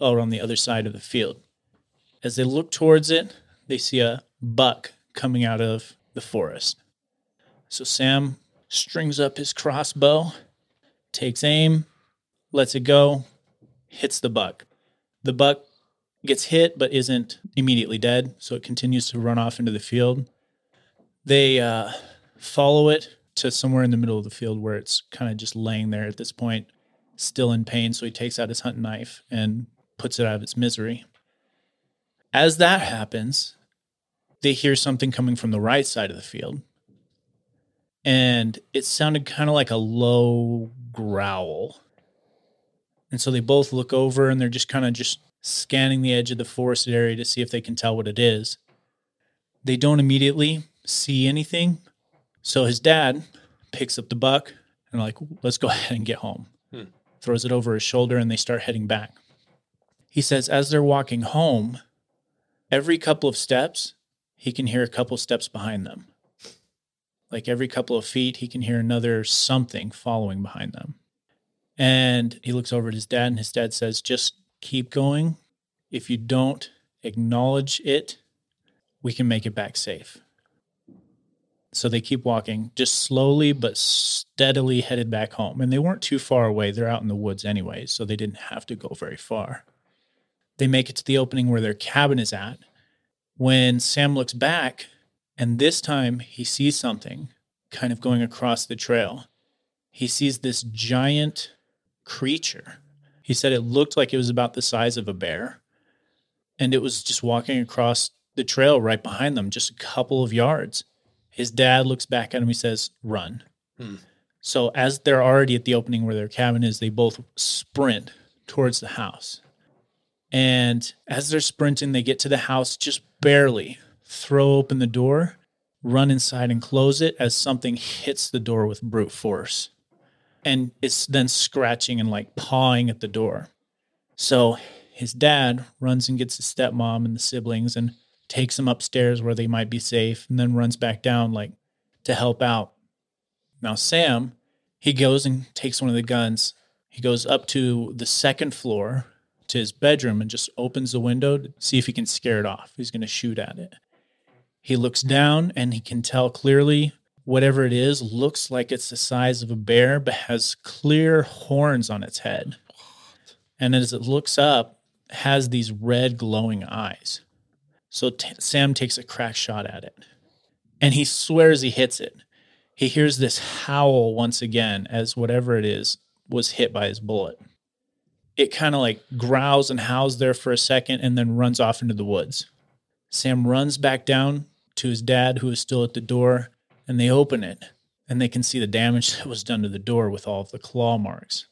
over on the other side of the field. As they look towards it, they see a buck coming out of the forest. So Sam strings up his crossbow, takes aim, lets it go, hits the buck. The buck gets hit but isn't immediately dead, so it continues to run off into the field. They uh, follow it to somewhere in the middle of the field where it's kind of just laying there at this point, still in pain. So he takes out his hunting knife and puts it out of its misery. As that happens, they hear something coming from the right side of the field. And it sounded kind of like a low growl. And so they both look over and they're just kind of just scanning the edge of the forested area to see if they can tell what it is. They don't immediately see anything. So his dad picks up the buck and like, let's go *laughs* ahead and get home. Hmm. Throws it over his shoulder and they start heading back. He says as they're walking home, every couple of steps, he can hear a couple steps behind them. Like every couple of feet, he can hear another something following behind them. And he looks over at his dad, and his dad says, Just keep going. If you don't acknowledge it, we can make it back safe. So they keep walking, just slowly but steadily headed back home. And they weren't too far away. They're out in the woods anyway, so they didn't have to go very far. They make it to the opening where their cabin is at. When Sam looks back, and this time he sees something kind of going across the trail. He sees this giant creature. He said it looked like it was about the size of a bear. And it was just walking across the trail right behind them, just a couple of yards. His dad looks back at him. He says, Run. Hmm. So, as they're already at the opening where their cabin is, they both sprint towards the house. And as they're sprinting, they get to the house just barely, throw open the door, run inside and close it as something hits the door with brute force. And it's then scratching and like pawing at the door. So his dad runs and gets his stepmom and the siblings and takes them upstairs where they might be safe and then runs back down like to help out. Now Sam, he goes and takes one of the guns. He goes up to the second floor to his bedroom and just opens the window to see if he can scare it off. He's going to shoot at it. He looks down and he can tell clearly whatever it is looks like it's the size of a bear, but has clear horns on its head. And as it looks up, has these red glowing eyes. So t- Sam takes a crack shot at it and he swears he hits it. He hears this howl once again as whatever it is was hit by his bullet. It kind of like growls and howls there for a second and then runs off into the woods. Sam runs back down to his dad, who is still at the door, and they open it and they can see the damage *laughs* that was done to the door with all of the claw marks.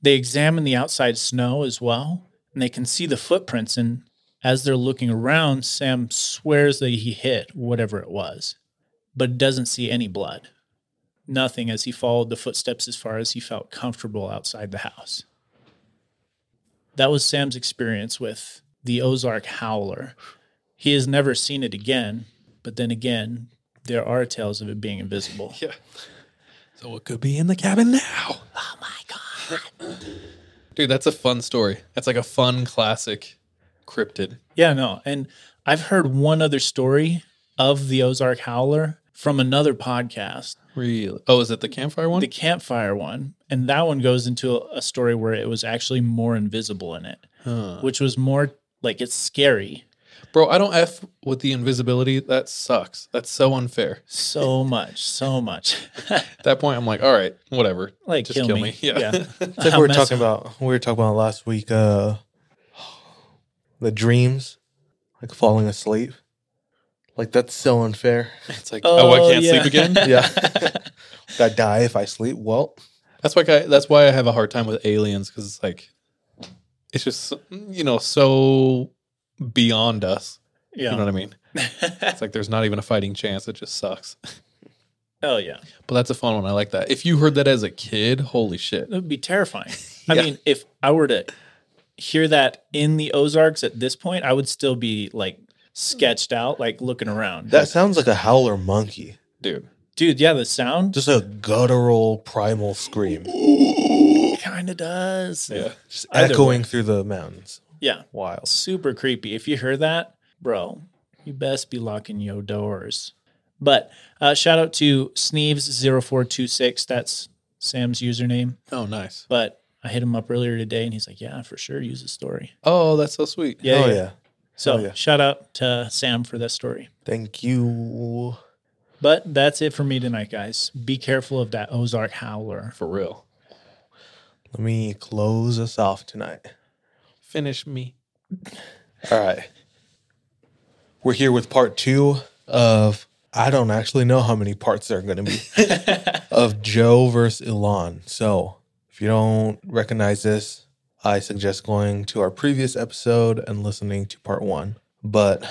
They examine the outside snow as well, and they can see the footprints. And as they're looking around, Sam swears that he hit whatever it was, but doesn't see any blood. Nothing as he followed the footsteps as far as he felt comfortable outside the house. That was Sam's experience with the Ozark Howler. He has never seen it again, But then again, there are tales of it being invisible. *laughs* Yeah. So it could be in the cabin now. Oh my god. Dude, that's a fun story. That's like a fun classic cryptid. Yeah, no. And I've heard one other story of the Ozark Howler from another podcast. Really? Oh, is it the campfire one? The campfire one. And that one goes into a story where it was actually more invisible in it, Huh. which was more like it's scary Bro, I don't F with the invisibility. That sucks. That's so unfair. so much, so much. At *laughs* that point, I'm like, all right, whatever. Like, just kill kill, me. me. Yeah. Yeah. *laughs* It's like we were talking about. We were talking about last week. Uh, the dreams, like falling asleep. Like that's so unfair. *laughs* it's like, oh, I Oh, can't yeah. sleep again. Yeah, I die if I sleep. Well, That's why I, that's why I have a hard time with aliens because it's like it's just you know so beyond us. Yeah. You know what I mean? *laughs* It's like there's not even a fighting chance. It just sucks. oh yeah. But that's a fun one. I like that. If you heard that as a kid, holy shit. It would be terrifying. *laughs* I mean, if I were to hear that in the Ozarks at this point, I would still be like sketched out, like looking around. that sounds like a howler monkey. Dude. Dude, yeah, the sound Just a guttural primal scream, kind of does. Yeah. just Either echoing way. through the mountains. Yeah. Wild. Super creepy. If you hear that, bro, you best be locking your doors. But uh, shout out to Sneeves0426. That's Sam's username. Oh, nice. But I hit him up earlier today and he's like, yeah, for sure. Use the story. Oh, that's so sweet. Yeah. oh yeah. yeah. So Oh, yeah. shout out to Sam for that story. Thank you. But that's it for me tonight, guys. Be careful of that Ozark howler. For real. Let me close us off tonight. Finish me. All right. We're here with part two of I don't actually know how many parts there are going to be *laughs* of Joe versus Elan. So if you don't recognize this, I suggest going to our previous episode and listening to part one. But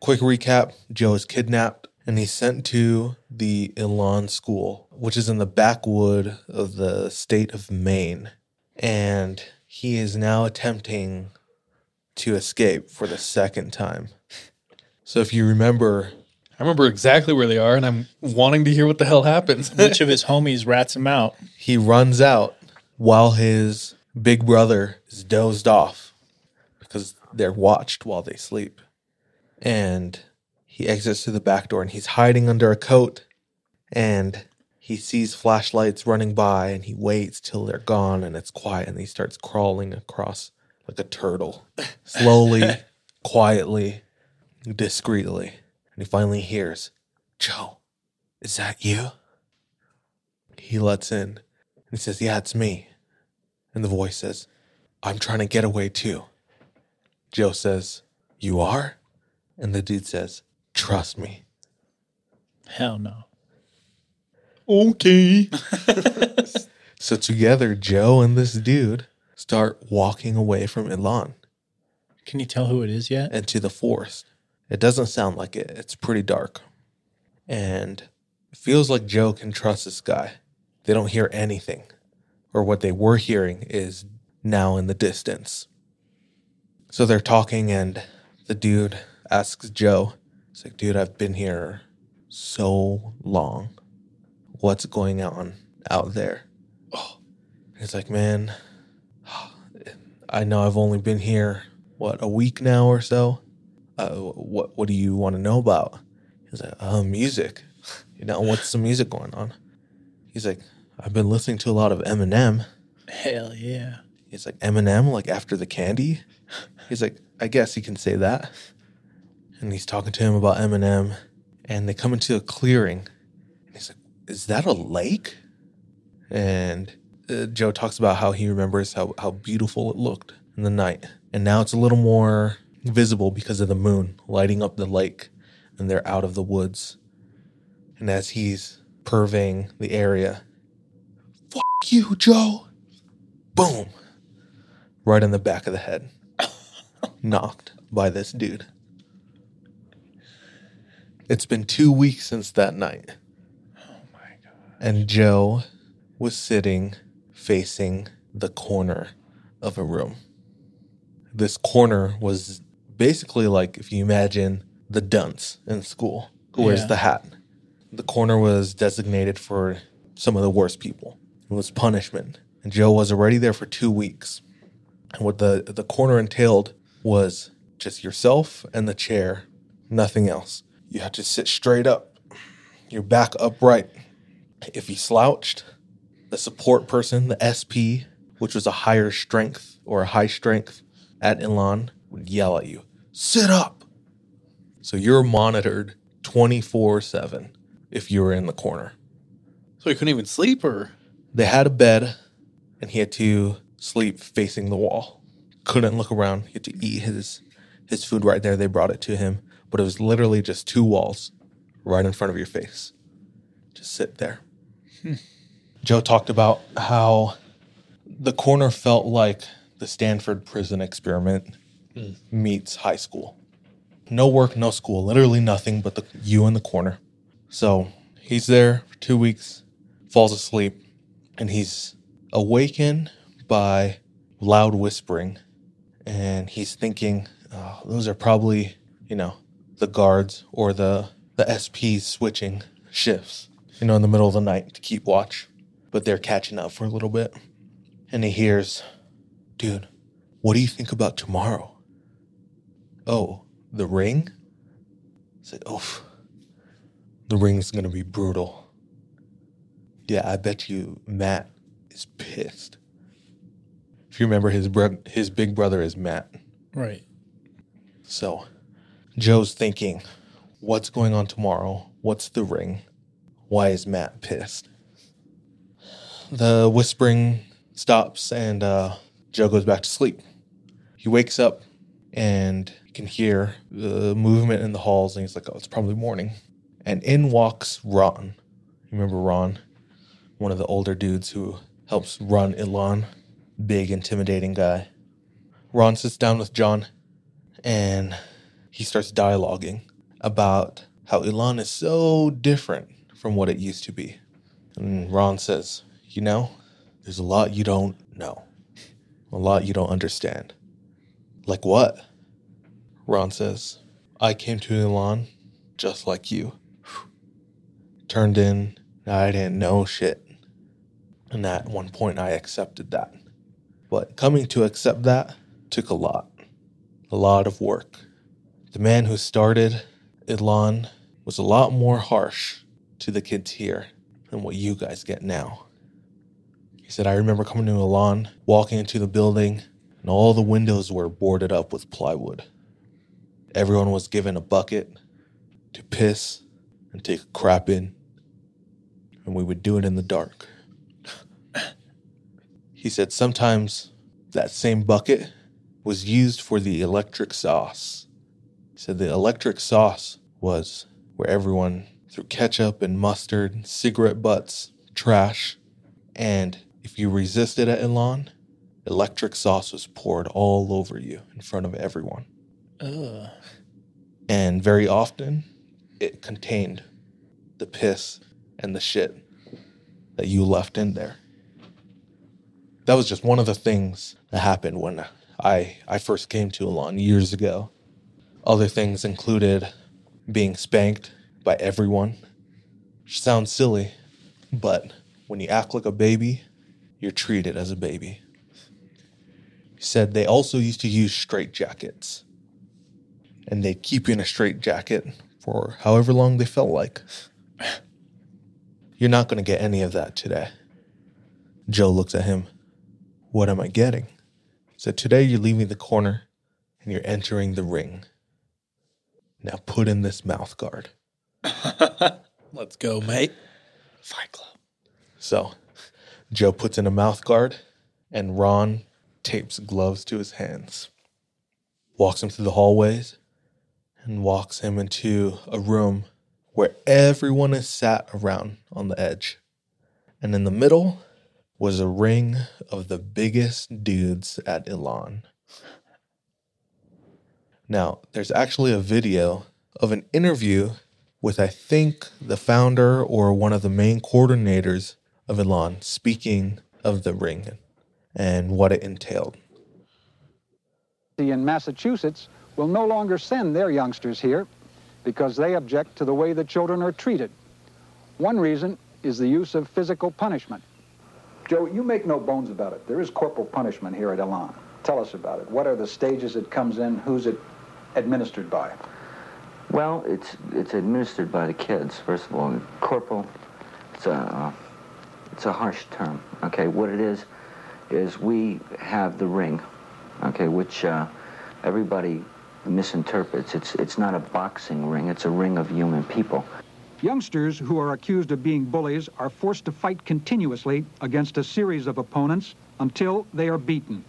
quick recap Joe is kidnapped and he's sent to the Elan school, which is in the backwood of the state of Maine. And he is now attempting to escape for the second time. So if you remember, I remember exactly where they are, and I'm wanting to hear what the hell happens. *laughs* Which of his homies rats him out? he runs out while his big brother is dozed off because they're watched while they sleep. And he exits through the back door and he's hiding under a coat and he sees flashlights running by and he waits till they're gone and it's quiet and he starts crawling across like a turtle *laughs* slowly, quietly, discreetly. And he finally hears, Joe, is that you? He lets in and he says, Yeah, it's me. And the voice says, I'm trying to get away too. Joe says, You are? And the dude says, Trust me. Hell no. Okay. *laughs* So together, Joe and this dude start walking away from Elan Can you tell who it is yet? into the forest. It doesn't sound like it, it's pretty dark. And it feels like Joe can trust this guy. They don't hear anything, or what they were hearing is now in the distance. So they're talking, and the dude asks Joe, He's like, dude, I've been here so long. What's going on out there? Oh, he's like, man, I know I've only been here, what, a week now or so? Uh, what, what do you want to know about? He's like, uh, music. You know, what's the music going on? He's like, I've been listening to a lot of Eminem. Hell yeah. He's like, Eminem, like after the candy? He's like, I guess he can say that. And he's talking to him about Eminem. And they come into a clearing. And he's like, Is that a lake? And uh, Joe talks about how he remembers how, how beautiful it looked in the night. And now it's a little more visible because of the moon lighting up the lake. And they're out of the woods. And as he's purveying the area, Fuck you, Joe. Boom. Right in the back of the head. *laughs* Knocked by this dude. It's been two weeks since that night. And Joe was sitting facing the corner of a room. This corner was basically like if you imagine the dunce in school who wears Yeah. the hat. The corner was designated for some of the worst people. It was punishment. And Joe was already there for two weeks. And what the, the corner entailed was just yourself and the chair, nothing else. You had to sit straight up, your back upright. If he slouched, the support person, the SP, which was a higher strength or a high strength at Elan, would yell at you, sit up. So you're monitored 24 7 if you were in the corner. So he couldn't even sleep, or They had a bed and he had to sleep facing the wall. Couldn't look around. He had to eat his his food right there. They brought it to him, but it was literally just two walls right in front of your face. Just sit there. Joe talked about how the corner felt like the Stanford prison experiment meets high school. No work, no school, literally nothing but the you in the corner. So he's there for two weeks, falls asleep, and he's awakened by loud whispering. And he's thinking, oh, those are probably, you know, the guards or the, the SPs switching shifts, you know, in the middle of the night to keep watch. But they're catching up for a little bit. And he hears, dude, what do you think about tomorrow? Oh, the ring? I said, oof. The ring's gonna be brutal. Yeah, I bet you Matt is pissed. If you remember, his bro- his big brother is Matt. Right. So Joe's thinking, what's going on tomorrow? What's the ring? Why is Matt pissed? The whispering stops and uh, Joe goes back to sleep. He wakes up and can hear the movement in the halls and he's like, oh, it's probably morning. And in walks Ron. Remember Ron? One of the older dudes who helps run Elan. Big, intimidating guy. Ron sits down with John and he starts dialoguing about how Elan is so different from what it used to be. And Ron says, You know, there's a lot you don't know, a lot you don't understand. Like what? Ron says, I came to Elan just like you. *sighs* Turned in, I didn't know shit. And at one point, I accepted that. But coming to accept that took a lot, a lot of work. The man who started Elan was a lot more harsh to the kids here than what you guys get now. He said, I remember coming to Elan, walking into the building, and all the windows were boarded up with plywood. Everyone was given a bucket to piss and take a crap in, and we would do it in the dark. *laughs* He said sometimes that same bucket was used for the electric sauce. He said the electric sauce was where everyone threw ketchup and mustard, cigarette butts, trash, and if you resisted at Elan, electric sauce was poured all over you in front of everyone. Ugh. And very often, it contained the piss and the shit that you left in there. That was just one of the things that happened when I, I first came to Elan years ago. Other things included being spanked by everyone, sounds silly, but when you act like a baby, you're treated as a baby. He said they also used to use straitjackets and they'd keep you in a straight jacket for however long they felt like. You're not going to get any of that today. Joe looks at him. What am I getting? He said, Today you're leaving the corner and you're entering the ring. Now put in this mouth guard. *laughs* Let's go, mate. Fight Club. So Joe puts in a mouth guard and Ron tapes gloves to his hands, walks him through the hallways, and walks him into a room where everyone is sat around on the edge. And in the middle was a ring of the biggest dudes at Elan. Now, there's actually a video of an interview with, I think, the founder or one of the main coordinators of Elan speaking of the ring and what it entailed. in Massachusetts will no longer send their youngsters here. because they object to the way the children are treated. One reason is the use of physical punishment. Joe, you make no bones about it. There is corporal punishment here at Elan. Tell us about it. What are the stages it comes in? Who's it administered by? Well, it's it's administered by the kids. First of all, corporal. It's a it's a harsh term. Okay, what it is is we have the ring. Okay, which uh, everybody misinterprets. It's it's not a boxing ring. It's a ring of human people. Youngsters who are accused of being bullies are forced to fight continuously against a series of opponents until they are beaten.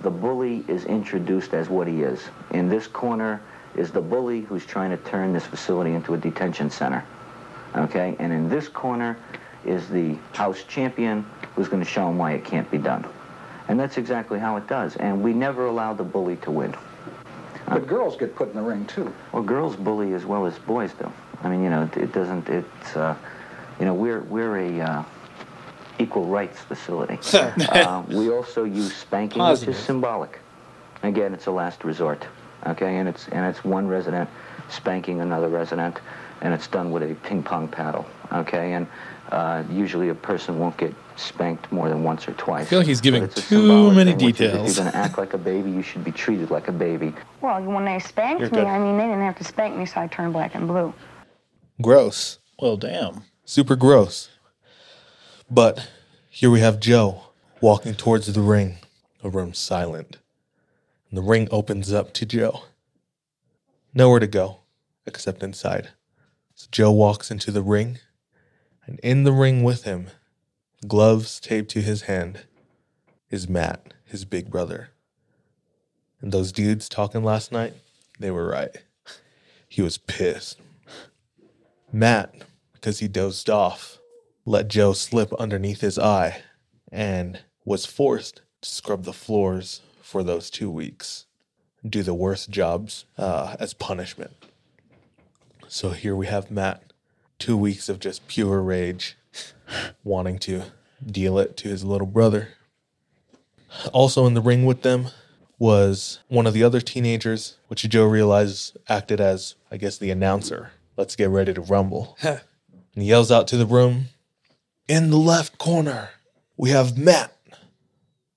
The bully is introduced as what he is. In this corner is the bully who's trying to turn this facility into a detention center. Okay? And in this corner is the house champion who's going to show him why it can't be done. And that's exactly how it does. And we never allow the bully to win. But girls get put in the ring too. Well, girls bully as well as boys do. I mean, you know, it, it doesn't. It's, uh, you know, we're we're a uh, equal rights facility. *laughs* uh, we also use spanking, Positive. which is symbolic. Again, it's a last resort. Okay, and it's and it's one resident spanking another resident, and it's done with a ping pong paddle. Okay, and uh, usually a person won't get spanked more than once or twice. I feel like he's giving But it's a too many thing, which is details. If you're going to act like a baby, you should be treated like a baby. Well, when they spanked You're me, good. I mean, they didn't have to spank me, so I turned black and blue. Gross. Well, damn. Super gross. But here we have Joe walking towards the ring. The room silent. And the ring opens up to Joe. Nowhere to go except inside. So Joe walks into the ring, and in the ring with him, gloves taped to his hand, is Matt, his big brother. And those dudes talking last night, they were right. He was pissed. Matt, because he dozed off, let Joe slip underneath his eye and was forced to scrub the floors for those two weeks, do the worst jobs uh, as punishment. So here we have Matt, two weeks of just pure rage, *laughs* wanting to deal it to his little brother. Also in the ring with them was one of the other teenagers, which Joe realized acted as, I guess, the announcer. Let's get ready to rumble. *laughs* and he yells out to the room In the left corner, we have Matt,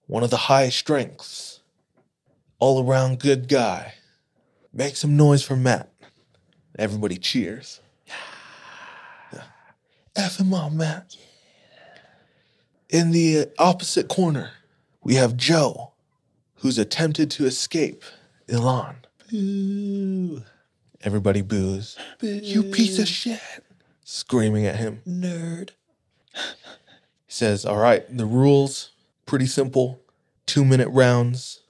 one of the high strengths, all around good guy. Make some noise for Matt. Everybody cheers. F him up, Matt. In the opposite corner, we have Joe, who's attempted to escape Elan. Boo. Everybody boos. You piece of shit. Screaming at him. Nerd. He says, All right, the rules pretty simple two minute rounds,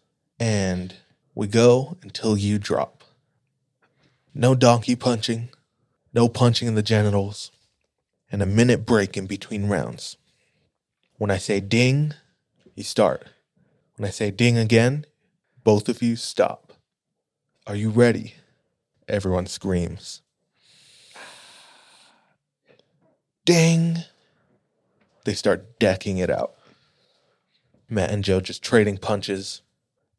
and we go until you drop. No donkey punching, no punching in the genitals, and a minute break in between rounds. When I say ding, you start. When I say ding again, both of you stop. Are you ready? Everyone screams. Ding! They start decking it out. Matt and Joe just trading punches,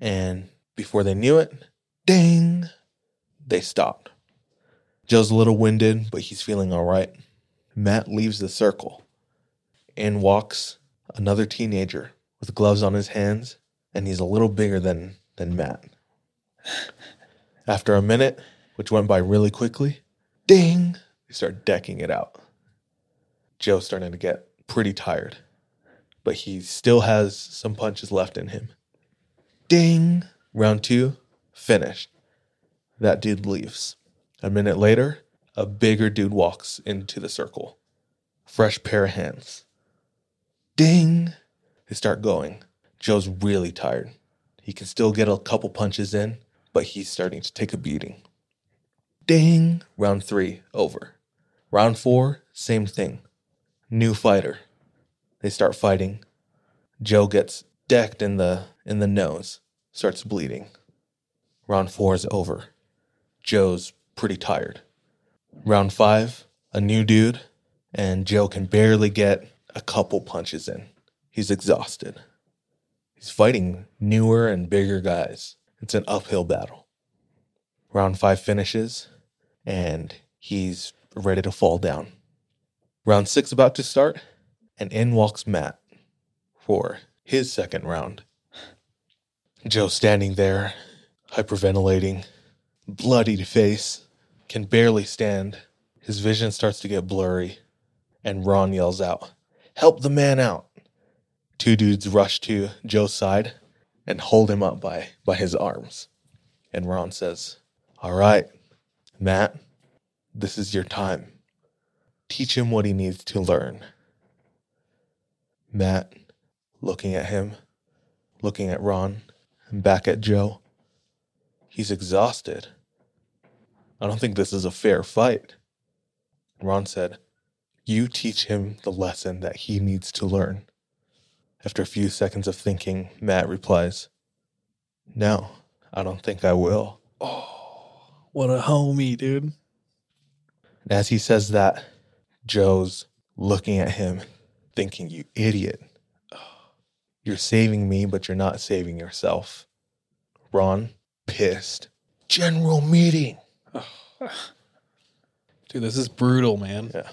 and before they knew it, ding! They stopped. Joe's a little winded, but he's feeling all right. Matt leaves the circle. and walks another teenager with gloves on his hands, and he's a little bigger than, than Matt. After a minute, which went by really quickly, ding, they start decking it out. Joe's starting to get pretty tired, but he still has some punches left in him. Ding, round two, finished. That dude leaves. A minute later, a bigger dude walks into the circle. Fresh pair of hands. Ding! They start going. Joe's really tired. He can still get a couple punches in, but he's starting to take a beating. Ding! Round three, over. Round four, same thing. New fighter. They start fighting. Joe gets decked in the in the nose, starts bleeding. Round four is over. Joe's pretty tired. Round five, a new dude, and Joe can barely get a couple punches in. He's exhausted. He's fighting newer and bigger guys. It's an uphill battle. Round five finishes, and he's ready to fall down. Round six about to start, and in walks Matt for his second round. Joe standing there, hyperventilating, bloodied face, can barely stand. His vision starts to get blurry, and Ron yells out, Help the man out. Two dudes rush to Joe's side and hold him up by, by his arms. And Ron says, All right, Matt, this is your time. Teach him what he needs to learn. Matt, looking at him, looking at Ron, and back at Joe. He's exhausted. I don't think this is a fair fight. Ron said, You teach him the lesson that he needs to learn. After a few seconds of thinking, Matt replies, No, I don't think I will. Oh, what a homie, dude. And as he says that, Joe's looking at him, thinking, You idiot. You're saving me, but you're not saving yourself. Ron, pissed. General meeting. *sighs* Dude, this is brutal, man. Yeah.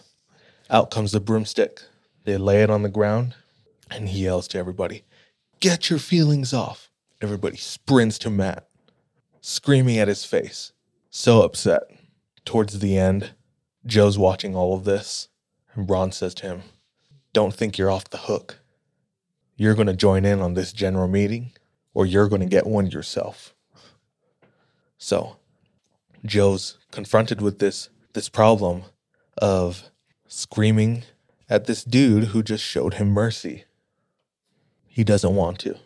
Out comes the broomstick. They lay it on the ground, and he yells to everybody, Get your feelings off. Everybody sprints to Matt, screaming at his face, so upset. Towards the end, Joe's watching all of this, and Ron says to him, Don't think you're off the hook. You're going to join in on this general meeting, or you're going to get one yourself. So, Joe's confronted with this this problem of screaming at this dude who just showed him mercy. He doesn't want to,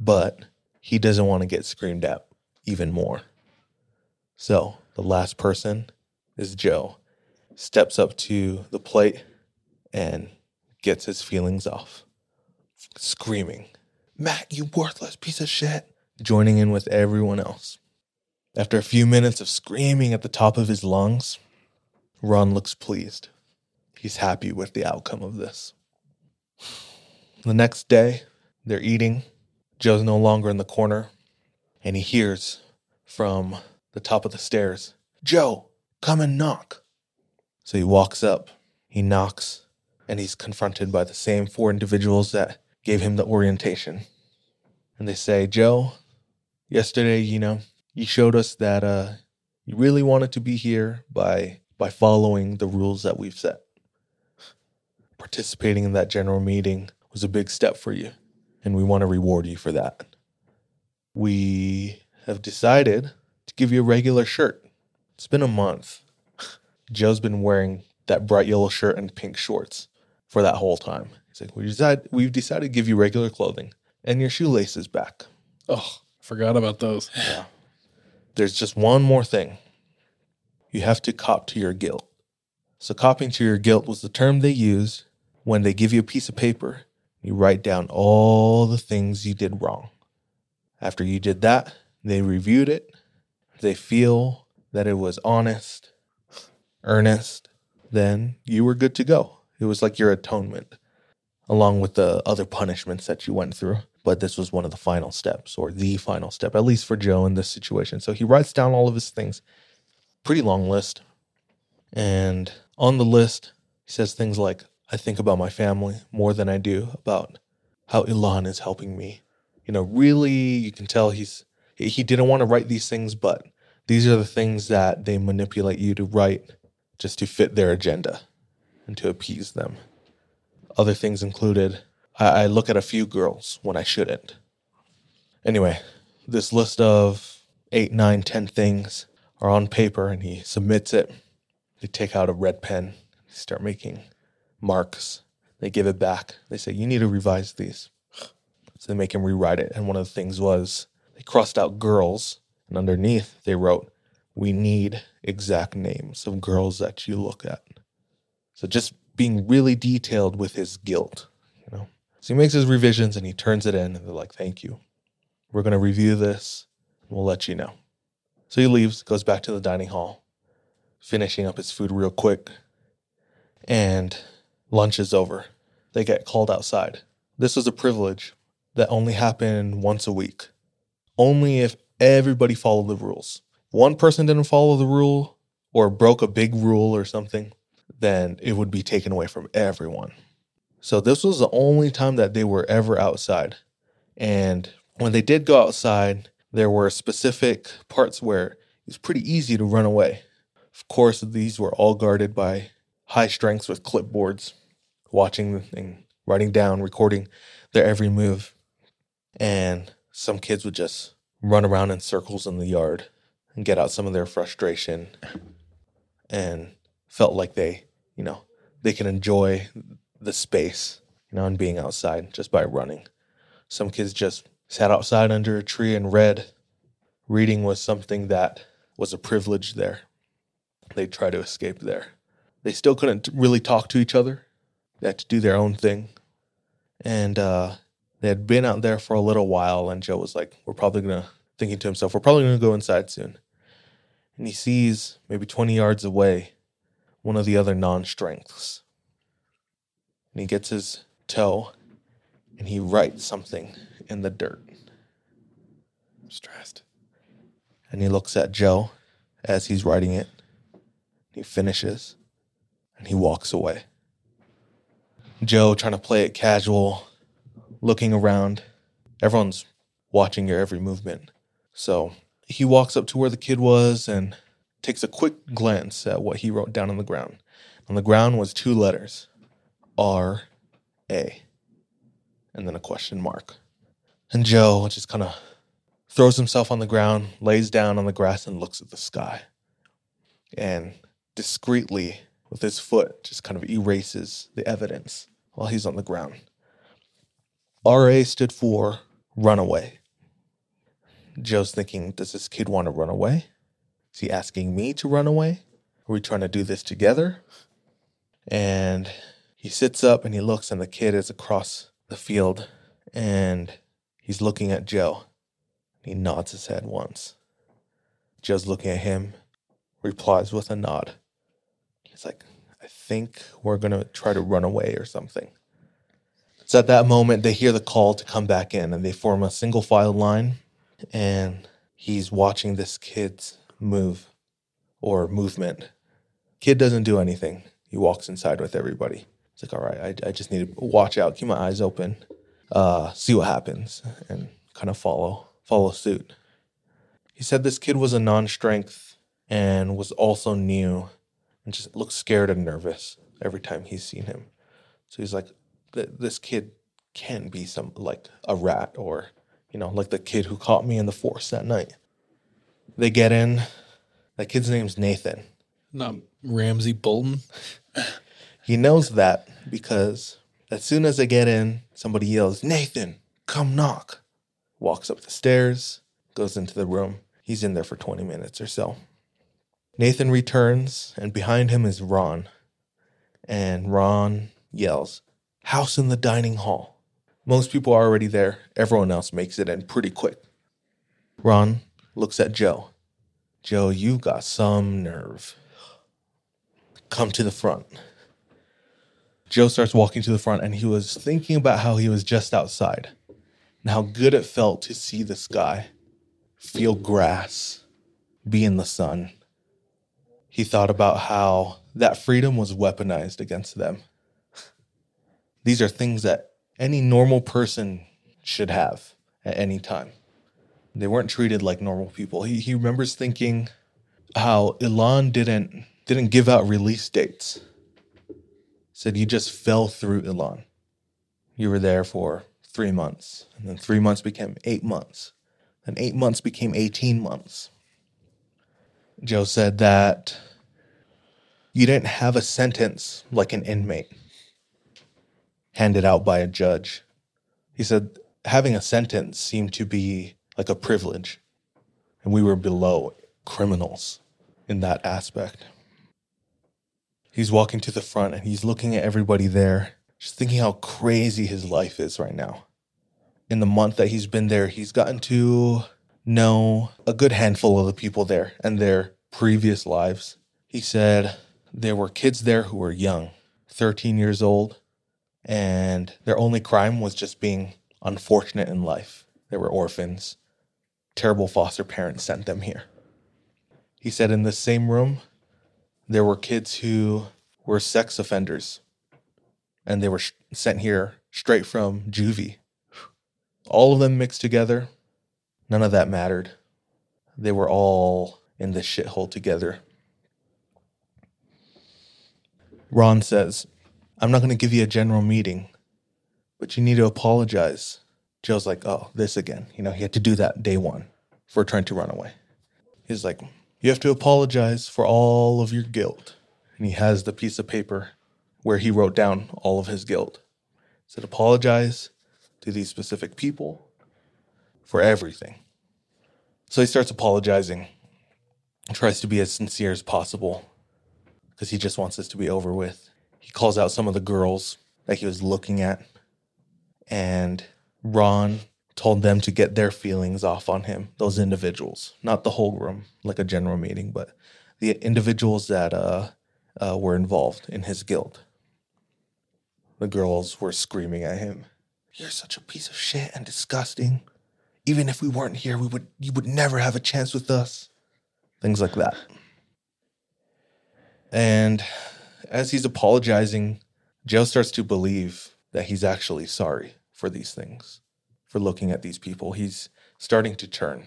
but he doesn't want to get screamed at even more. So, the last person is Joe. Steps up to the plate and gets his feelings off. Screaming, Matt, you worthless piece of shit. Joining in with everyone else. After a few minutes of screaming at the top of his lungs, Ron looks pleased. He's happy with the outcome of this. The next day, they're eating. Joe's no longer in the corner, and he hears from the top of the stairs, Joe, come and knock. So he walks up, he knocks, and he's confronted by the same four individuals that gave him the orientation. And they say, Joe, yesterday, you know, you showed us that uh, you really wanted to be here by by following the rules that we've set. Participating in that general meeting was a big step for you, and we want to reward you for that. We have decided to give you a regular shirt. It's been a month. Joe's been wearing that bright yellow shirt and pink shorts for that whole time. He's like, we decide, we've decided to give you regular clothing and your shoelaces back. Oh, forgot about those. *sighs* Yeah. There's just one more thing. You have to cop to your guilt. So, copying to your guilt was the term they used when they give you a piece of paper. You write down all the things you did wrong. After you did that, they reviewed it. They feel that it was honest, earnest, then you were good to go. It was like your atonement, along with the other punishments that you went through. But this was one of the final steps, or the final step, at least for Joe in this situation. So he writes down all of his things. Pretty long list. And on the list, he says things like, I think about my family more than I do about how Elan is helping me. You know, really, you can tell he's he didn't want to write these things, but these are the things that they manipulate you to write just to fit their agenda and to appease them. Other things included, I, I look at a few girls when I shouldn't. Anyway, this list of eight, nine, ten things are on paper and he submits it. They take out a red pen, start making marks. They give it back. They say, You need to revise these. So they make him rewrite it. And one of the things was they crossed out girls, and underneath they wrote, We need exact names of girls that you look at. So just being really detailed with his guilt, you know. So he makes his revisions and he turns it in, and they're like, Thank you. We're going to review this, we'll let you know. So he leaves, goes back to the dining hall, finishing up his food real quick, and lunch is over. They get called outside. This was a privilege that only happened once a week, only if everybody followed the rules. One person didn't follow the rule, or broke a big rule or something, then it would be taken away from everyone. So this was the only time that they were ever outside. And when they did go outside, there were specific parts where it was pretty easy to run away. Of course, these were all guarded by high strengths with clipboards, watching and writing down, recording their every move. And some kids would just run around in circles in the yard and get out some of their frustration and felt like they, you know, they can enjoy the space, you know, and being outside just by running. Some kids just sat outside under a tree and read. Reading was something that was a privilege there. They try to escape there. They still couldn't really talk to each other. They had to do their own thing. And uh, they had been out there for a little while, and Joe was like, We're probably going to, thinking to himself, We're probably going to go inside soon. And he sees, maybe 20 yards away, one of the other non strengths. And he gets his toe and he writes something in the dirt. I'm stressed. And he looks at Joe as he's writing it. He finishes and he walks away. Joe trying to play it casual, looking around. Everyone's watching your every movement. So he walks up to where the kid was and takes a quick glance at what he wrote down on the ground. On the ground was two letters R A, and then a question mark. And Joe just kind of throws himself on the ground, lays down on the grass, and looks at the sky. And discreetly, with his foot, just kind of erases the evidence while he's on the ground. RA stood for runaway. Joe's thinking, does this kid want to run away? Is he asking me to run away? Are we trying to do this together? And he sits up and he looks, and the kid is across the field and he's looking at Joe. He nods his head once. Joe's looking at him, replies with a nod. He's like, I think we're going to try to run away or something. So at that moment, they hear the call to come back in and they form a single file line. And he's watching this kid's move or movement. Kid doesn't do anything. He walks inside with everybody. It's like, all right, I, I just need to watch out, keep my eyes open, uh, see what happens, and kind of follow follow suit. He said this kid was a non-strength and was also new and just looked scared and nervous every time he's seen him. So he's like, this kid can't be some like a rat or you know like the kid who caught me in the forest that night. They get in. That kid's name's Nathan. Not Ramsey Bolton. He knows that because as soon as they get in, somebody yells, Nathan, come knock. Walks up the stairs, goes into the room. He's in there for 20 minutes or so. Nathan returns, and behind him is Ron. And Ron yells, House in the dining hall. Most people are already there. Everyone else makes it in pretty quick. Ron looks at Joe. Joe, you've got some nerve. Come to the front. Joe starts walking to the front and he was thinking about how he was just outside and how good it felt to see the sky, feel grass, be in the sun. He thought about how that freedom was weaponized against them. These are things that any normal person should have at any time. They weren't treated like normal people. He, he remembers thinking how Elan didn't didn't give out release dates said you just fell through Elan. You were there for three months, and then three months became eight months, and eight months became 18 months. Joe said that you didn't have a sentence like an inmate handed out by a judge. He said having a sentence seemed to be like a privilege, and we were below criminals in that aspect. He's walking to the front and he's looking at everybody there, just thinking how crazy his life is right now. In the month that he's been there, he's gotten to know a good handful of the people there and their previous lives. He said there were kids there who were young, 13 years old, and their only crime was just being unfortunate in life. They were orphans. Terrible foster parents sent them here. He said in the same room, there were kids who were sex offenders and they were sh- sent here straight from juvie. All of them mixed together. None of that mattered. They were all in this shithole together. Ron says, I'm not going to give you a general meeting, but you need to apologize. Joe's like, oh, this again. You know, he had to do that day one for trying to run away. He's like, you have to apologize for all of your guilt. And he has the piece of paper where he wrote down all of his guilt. He said, apologize to these specific people for everything. So he starts apologizing, and tries to be as sincere as possible because he just wants this to be over with. He calls out some of the girls that he was looking at, and Ron told them to get their feelings off on him, those individuals, not the whole room, like a general meeting, but the individuals that uh, uh, were involved in his guilt. The girls were screaming at him, You're such a piece of shit and disgusting. Even if we weren't here, we would you would never have a chance with us. Things like that. And as he's apologizing, Joe starts to believe that he's actually sorry for these things, for looking at these people. He's starting to turn.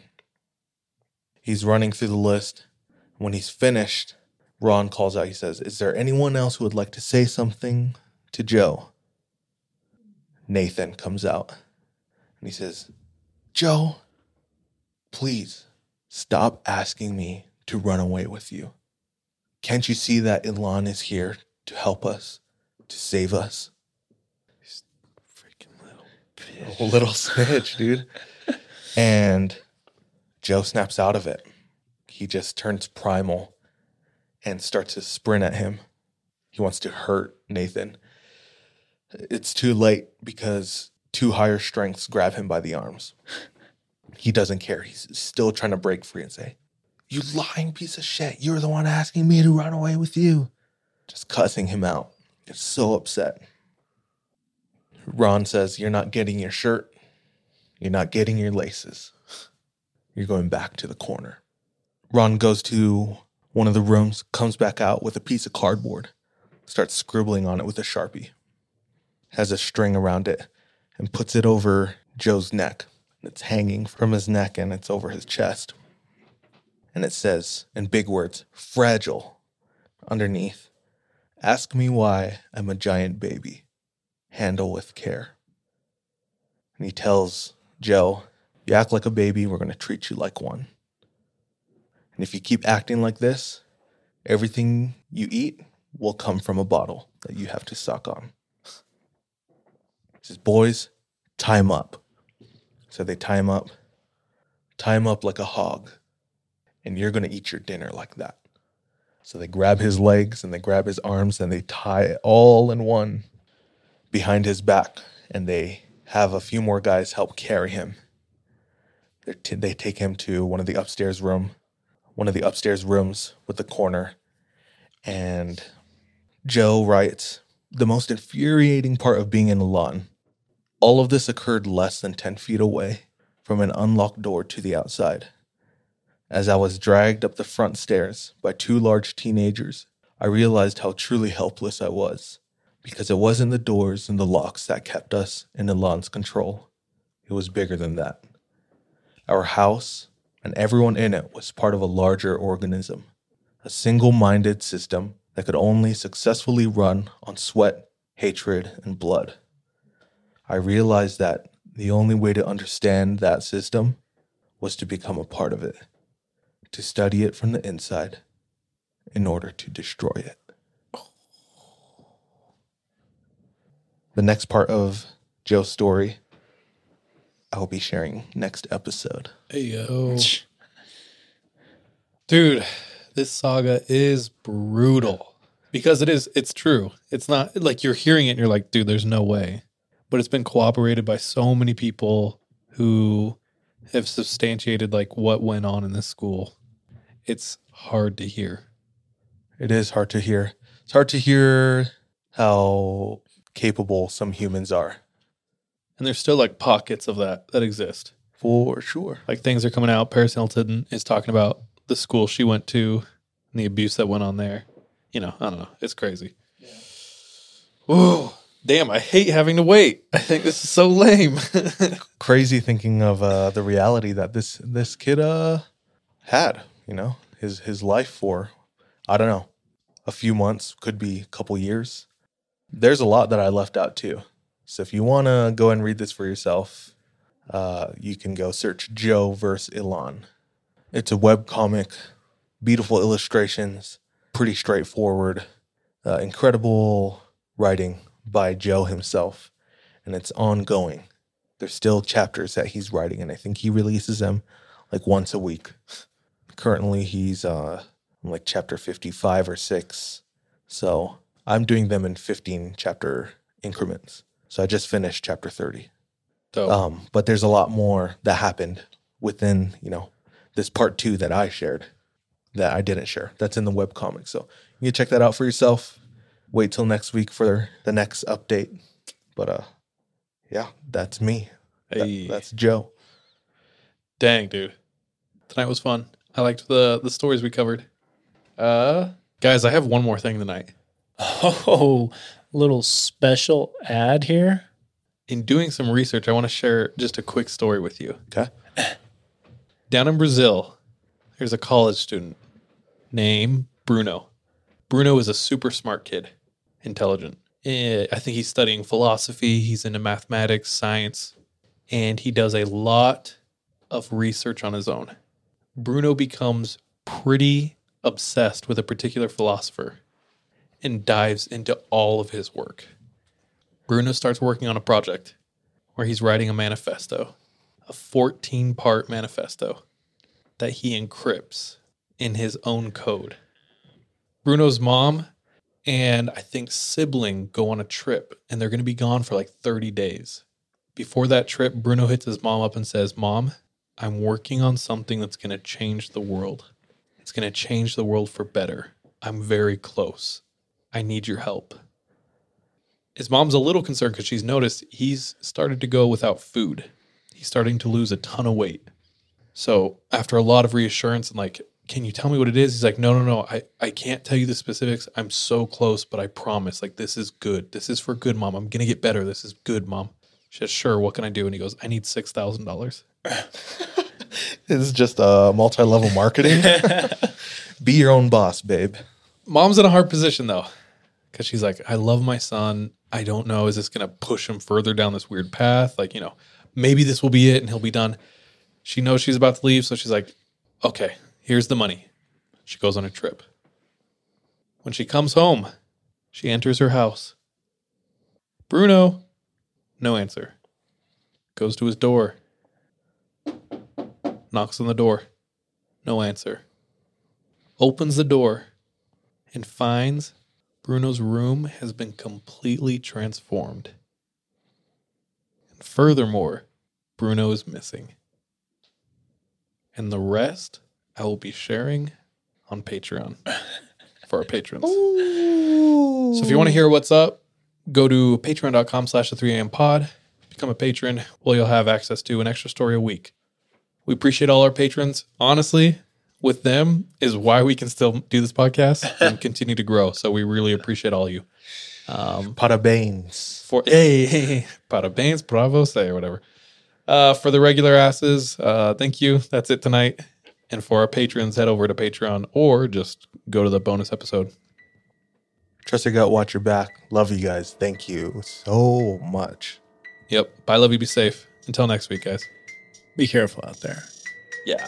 He's running through the list. When he's finished, Ron calls out, he says, Is there anyone else who would like to say something to Joe? Nathan comes out and he says, Joe, please stop asking me to run away with you. Can't you see that Elan is here to help us, to save us? A little *laughs* snitch, dude. And Joe snaps out of it. He just turns primal and starts to sprint at him. He wants to hurt Nathan. It's too late because two higher strengths grab him by the arms. He doesn't care. He's still trying to break free and say, You lying piece of shit. You're the one asking me to run away with you. Just cussing him out. Gets so upset. Ron says, You're not getting your shirt. You're not getting your laces. You're going back to the corner. Ron goes to one of the rooms, comes back out with a piece of cardboard, starts scribbling on it with a sharpie, has a string around it, and puts it over Joe's neck. It's hanging from his neck and it's over his chest. And it says in big words, fragile, underneath. Ask me why I'm a giant baby. Handle with care. And he tells Joe, You act like a baby, we're going to treat you like one. And if you keep acting like this, everything you eat will come from a bottle that you have to suck on. He says, Boys, time up. So they tie him up, tie him up like a hog, and you're going to eat your dinner like that. So they grab his legs and they grab his arms and they tie it all in one behind his back, and they have a few more guys help carry him. T- they take him to one of the upstairs room, one of the upstairs rooms with the corner, and Joe writes, "The most infuriating part of being in Elan all of this occurred less than 10 feet away from an unlocked door to the outside. As I was dragged up the front stairs by two large teenagers, I realized how truly helpless I was because it wasn't the doors and the locks that kept us in Elan's control. It was bigger than that. Our house and everyone in it was part of a larger organism, a single minded system that could only successfully run on sweat, hatred, and blood. I realized that the only way to understand that system was to become a part of it, to study it from the inside in order to destroy it. The next part of Joe's story, I will be sharing next episode. Hey yo. Dude, this saga is brutal. Because it is it's true. It's not like you're hearing it and you're like, dude, there's no way. But it's been corroborated by so many people who have substantiated like what went on in this school. It's hard to hear. It is hard to hear. It's hard to hear how capable some humans are. And there's still like pockets of that that exist. For sure. Like things are coming out. Paris Hilton is talking about the school she went to and the abuse that went on there. you know, I don't know. It's crazy. Whoa. Damn, I hate having to wait. I think this is so lame. *laughs* Crazy thinking of uh, the reality that this this kid uh had, you know, his his life for I don't know, a few months, could be a couple years. There's a lot that I left out too. So if you want to go and read this for yourself, uh, you can go search Joe versus Elan. It's a web comic, beautiful illustrations, pretty straightforward, uh, incredible writing by Joe himself, and it's ongoing. There's still chapters that he's writing, and I think he releases them like once a week. Currently, he's uh, like chapter 55 or 6. So I'm doing them in 15 chapter increments. So I just finished chapter 30. Dope. Um, but there's a lot more that happened within, you know, this part two that I shared that I didn't share. That's in the web comic. So you can check that out for yourself. Wait till next week for the next update. But uh yeah, that's me. That- that's Joe. Dang, dude. Tonight was fun. I liked the the stories we covered. Uh guys, I have one more thing tonight. Oh, little special ad here. In doing some research, I want to share just a quick story with you. Okay. *clears throat* Down in Brazil, there's a college student named Bruno. Bruno is a super smart kid, intelligent. Eh, I think he's studying philosophy, he's into mathematics, science, and he does a lot of research on his own. Bruno becomes pretty obsessed with a particular philosopher and dives into all of his work. Bruno starts working on a project where he's writing a manifesto, a 14 part manifesto that he encrypts in his own code. Bruno's mom and I think sibling go on a trip and they're going to be gone for like 30 days. Before that trip, Bruno hits his mom up and says, Mom, I'm working on something that's going to change the world. It's going to change the world for better. I'm very close. I need your help. His mom's a little concerned because she's noticed he's started to go without food. He's starting to lose a ton of weight. So after a lot of reassurance and like, can you tell me what it is? He's like, no, no, no. I, I can't tell you the specifics. I'm so close, but I promise, like, this is good. This is for good, mom. I'm going to get better. This is good, mom. She says, sure. What can I do? And he goes, I need $6,000. *laughs* This is just uh, multi-level marketing. *laughs* Be your own boss, babe. Mom's in a hard position though, because she's like, I love my son. I don't know. Is this going to push him further down this weird path? Like, you know, maybe this will be it and he'll be done. She knows she's about to leave. So she's like, okay, here's the money. She goes on a trip. When she comes home, she enters her house. Bruno, no answer. Goes to his door. Knocks on the door. No answer. Opens the door and finds Bruno's room has been completely transformed. And furthermore, Bruno is missing. And the rest I will be sharing on Patreon *laughs* for our patrons. So if you want to hear what's up, go to patreon.com slash the 3am pod, become a patron, where you'll have access to an extra story a week. We appreciate all our patrons. Honestly, with them is why we can still do this podcast and continue to grow. So we really appreciate all you. Um, Pada Baines. For hey, hey, hey, Pada Baines, bravo, say or whatever. Uh, for the regular asses, uh, thank you. That's it tonight. And for our patrons, head over to Patreon or just go to the bonus episode. Trust your gut, watch your back. Love you guys. Thank you so much. Yep. Bye, love you. Be safe. Until next week, guys. Be careful out there. Yeah.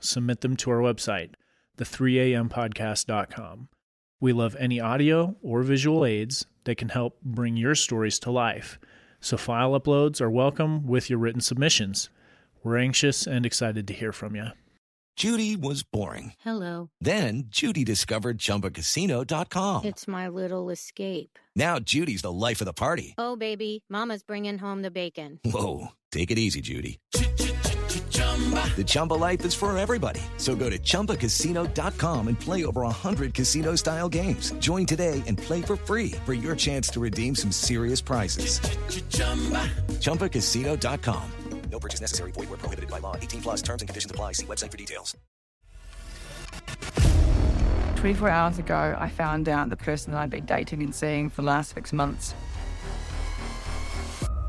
submit them to our website, the3ampodcast.com. We love any audio or visual aids that can help bring your stories to life. So file uploads are welcome with your written submissions. We're anxious and excited to hear from you. Judy was boring. Hello. Then Judy discovered ChumbaCasino.com. It's my little escape. Now Judy's the life of the party. Oh, baby, Mama's bringing home the bacon. Whoa, take it easy, Judy. The Chumba life is for everybody. So go to ChumbaCasino.com and play over 100 casino style games. Join today and play for free for your chance to redeem some serious prizes. ChumbaCasino.com. No purchase necessary. Void where prohibited by law. 18 plus terms and conditions apply. See website for details. 24 hours ago, I found out the person that I'd been dating and seeing for the last six months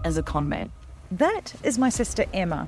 as a con man. That is my sister Emma.